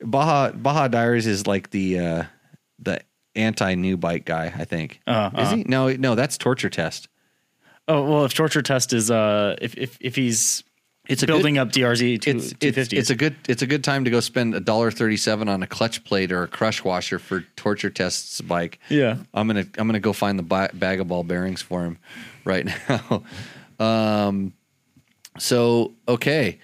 Baja Baja Diaries is like the uh, the anti new bike guy. I think Uh-huh, is he? No, no, that's torture test. Oh well, if torture test is uh, if if if he's it's a building good, up DRZ two, it's, it's it's a good it's a good time to go spend a dollar thirty seven on a clutch plate or a crush washer for torture tests bike. Yeah. I'm gonna I'm gonna go find the ba- bag of ball bearings for him *laughs* right now. *laughs* um, so okay,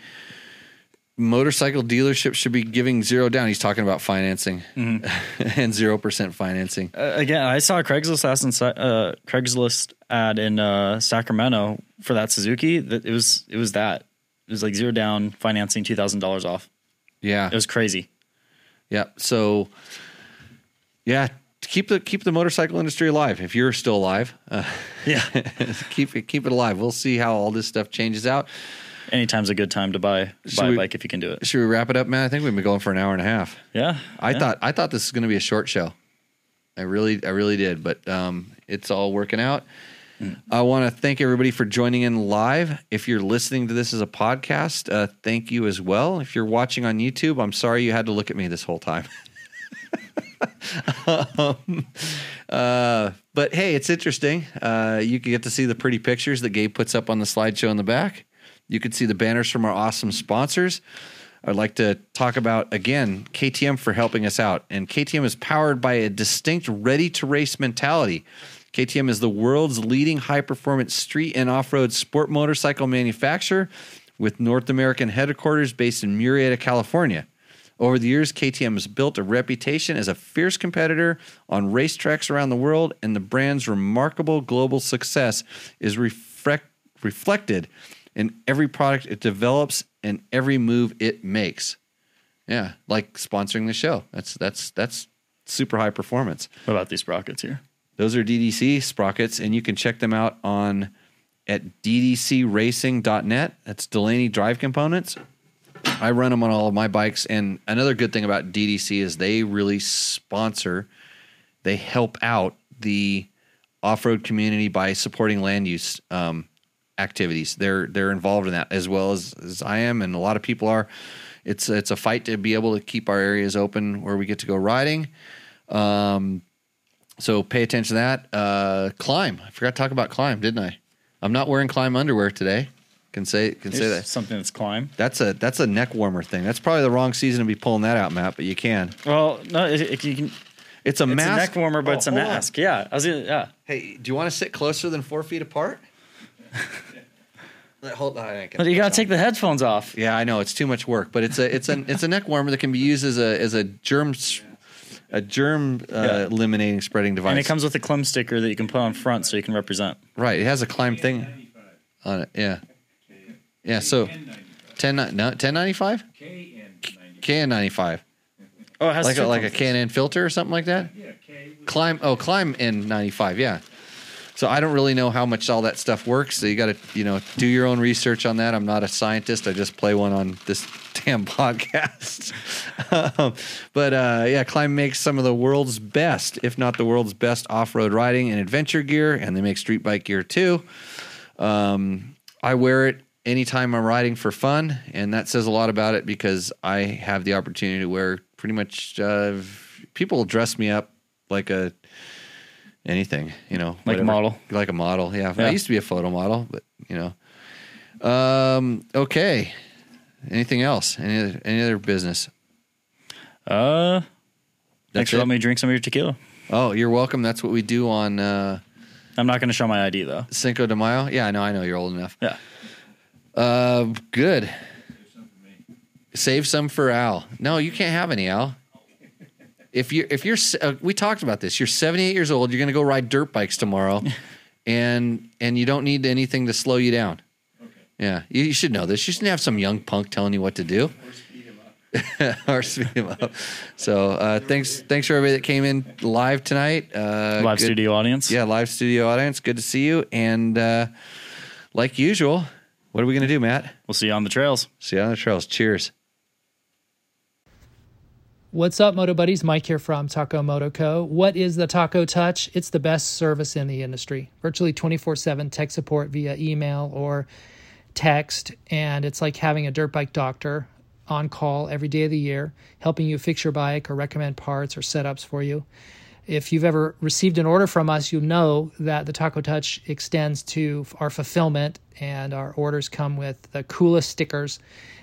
motorcycle dealerships should be giving zero down. He's talking about financing *laughs* and zero percent financing. Uh, again, I saw a Craigslist ad in, uh, Craigslist ad in uh, Sacramento for that Suzuki. That it was it was that it was like zero down financing, two thousand dollars off. Yeah, It was crazy. Yeah. So, yeah, keep the keep the motorcycle industry alive. If you're still alive, uh, *laughs* Yeah, keep it keep it alive. We'll see how all this stuff changes out. Anytime's a good time to buy buy we- a bike if you can do it. Should we wrap it up, man? I think we've been going for an hour and a half. Yeah, I yeah. thought I thought this was going to be a short show. I really I really did, but um, it's all working out. I want to thank everybody for joining in live. If you're listening to this as a podcast, uh, thank you as well. If you're watching on YouTube, I'm sorry you had to look at me this whole time. *laughs* um, uh, but hey, it's interesting. Uh, you can get to see the pretty pictures that Gabe puts up on the slideshow in the back. You can see the banners from our awesome sponsors. I'd like to talk about again KTM for helping us out. And KTM is powered by a distinct ready to race mentality. KTM is the world's leading high performance street and off road sport motorcycle manufacturer with North American headquarters based in Murrieta, California. Over the years, KTM has built a reputation as a fierce competitor on racetracks around the world, and the brand's remarkable global success is reflect, reflected in every product it develops and every move it makes. Yeah, like sponsoring the show. That's that's that's super high performance. What about these sprockets here? Those are DDC sprockets, and you can check them out on at ddcracing.net. That's Delaney Drive Components. I run them on all of my bikes, and another good thing about DDC is they really sponsor, they help out the off-road community by supporting land use um, activities. They're they're involved in that as well as, as I am, and a lot of people are. It's it's a fight to be able to keep our areas open where we get to go riding. Um, so pay attention to that. Uh, Klim. I forgot to talk about Klim, didn't I? I'm not wearing Klim underwear today. Can say can say that. something that's Klim. That's a that's a neck warmer thing. That's probably the wrong season to be pulling that out, Matt. But you can. Well, no, it, it, you can. It's a It's mask. a neck warmer, but Oh, it's a on. mask. Yeah, I was. gonna- Yeah, Hey, do you want to sit closer than four feet apart? *laughs* Let- Hold on. I can- but you gotta take the headphones off. Yeah, I know it's too much work, but it's a it's a it's a neck warmer that can be used as a as a germ s- a germ uh, Yeah. eliminating spreading device. And it comes with a Klim sticker that you can put on front so you can represent. right. It has a Klim thing on it. Yeah. Yeah. So ten ni- no ten ninety five. KN ninety five. Oh, it has Like a, two like a pumps. KN filter or something like that. Yeah, K Klim. Oh, Klim N ninety five. Yeah. So I don't really know how much all that stuff works. So you got to you know do your own research on that. I'm not a scientist. I just play one on this *laughs* damn podcast. um, but uh, yeah, Klim makes some of the world's best, if not the world's best, off-road riding and adventure gear, and they make street bike gear too. Um, I wear it anytime I'm riding for fun, and that says a lot about it because I have the opportunity to wear pretty much. Uh, people dress me up like a anything, you know, Like a model. like a model. Yeah. Yeah. I used to be a photo model, but you know. Um. Okay. Anything else? Any other, any other business? Uh, thanks for letting me drink some of your tequila. Oh, you're welcome. That's what we do on uh, I'm not gonna show my ID though. Cinco de Mayo. Yeah, I know. I know you're old enough. Yeah. Uh, good. Save some for Al. No, you can't have any Al. If you if you're uh, we talked about this. You're 78 years old. You're going to go ride dirt bikes tomorrow, *laughs* and and you don't need anything to slow you down. Yeah, you, you should know this. You shouldn't have some young punk telling you what to do. *laughs* or speed him up. So uh, thanks thanks for everybody that came in live tonight. Uh, Live good- studio audience. yeah, live studio audience. Good to see you. And uh, like usual, what are we going to do, Matt? We'll see you on the trails. See you on the trails. Cheers. What's up, Moto Buddies? Mike here from Taco Moto Co. What is the Taco Touch? It's the best service in the industry. Virtually 24 7 tech support via email or text. And it's like having a dirt bike doctor on call every day of the year, helping you fix your bike or recommend parts or setups for you. If you've ever received an order from us, you'll know that the Taco Touch extends to our fulfillment, and our orders come with the coolest stickers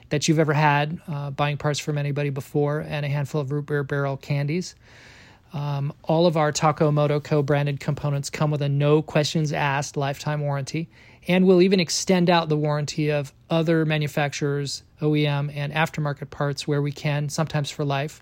that you've ever had, uh, buying parts from anybody before, and a handful of root beer barrel candies. Um, all of our Taco Moto Co branded components come with a no questions asked lifetime warranty, and we'll even extend out the warranty of other manufacturers, OEM, and aftermarket parts where we can, sometimes for life.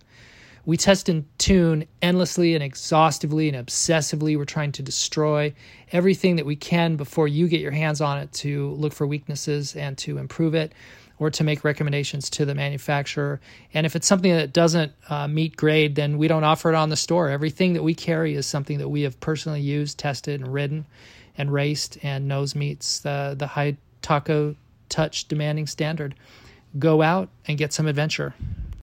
We test and tune endlessly and exhaustively and obsessively. We're trying to destroy everything that we can before you get your hands on it to look for weaknesses and to improve it or to make recommendations to the manufacturer. And if it's something that doesn't uh, meet grade, then we don't offer it on the store. Everything that we carry is something that we have personally used, tested, and ridden and raced and knows meets the, the high taco touch demanding standard. Go out and get some adventure.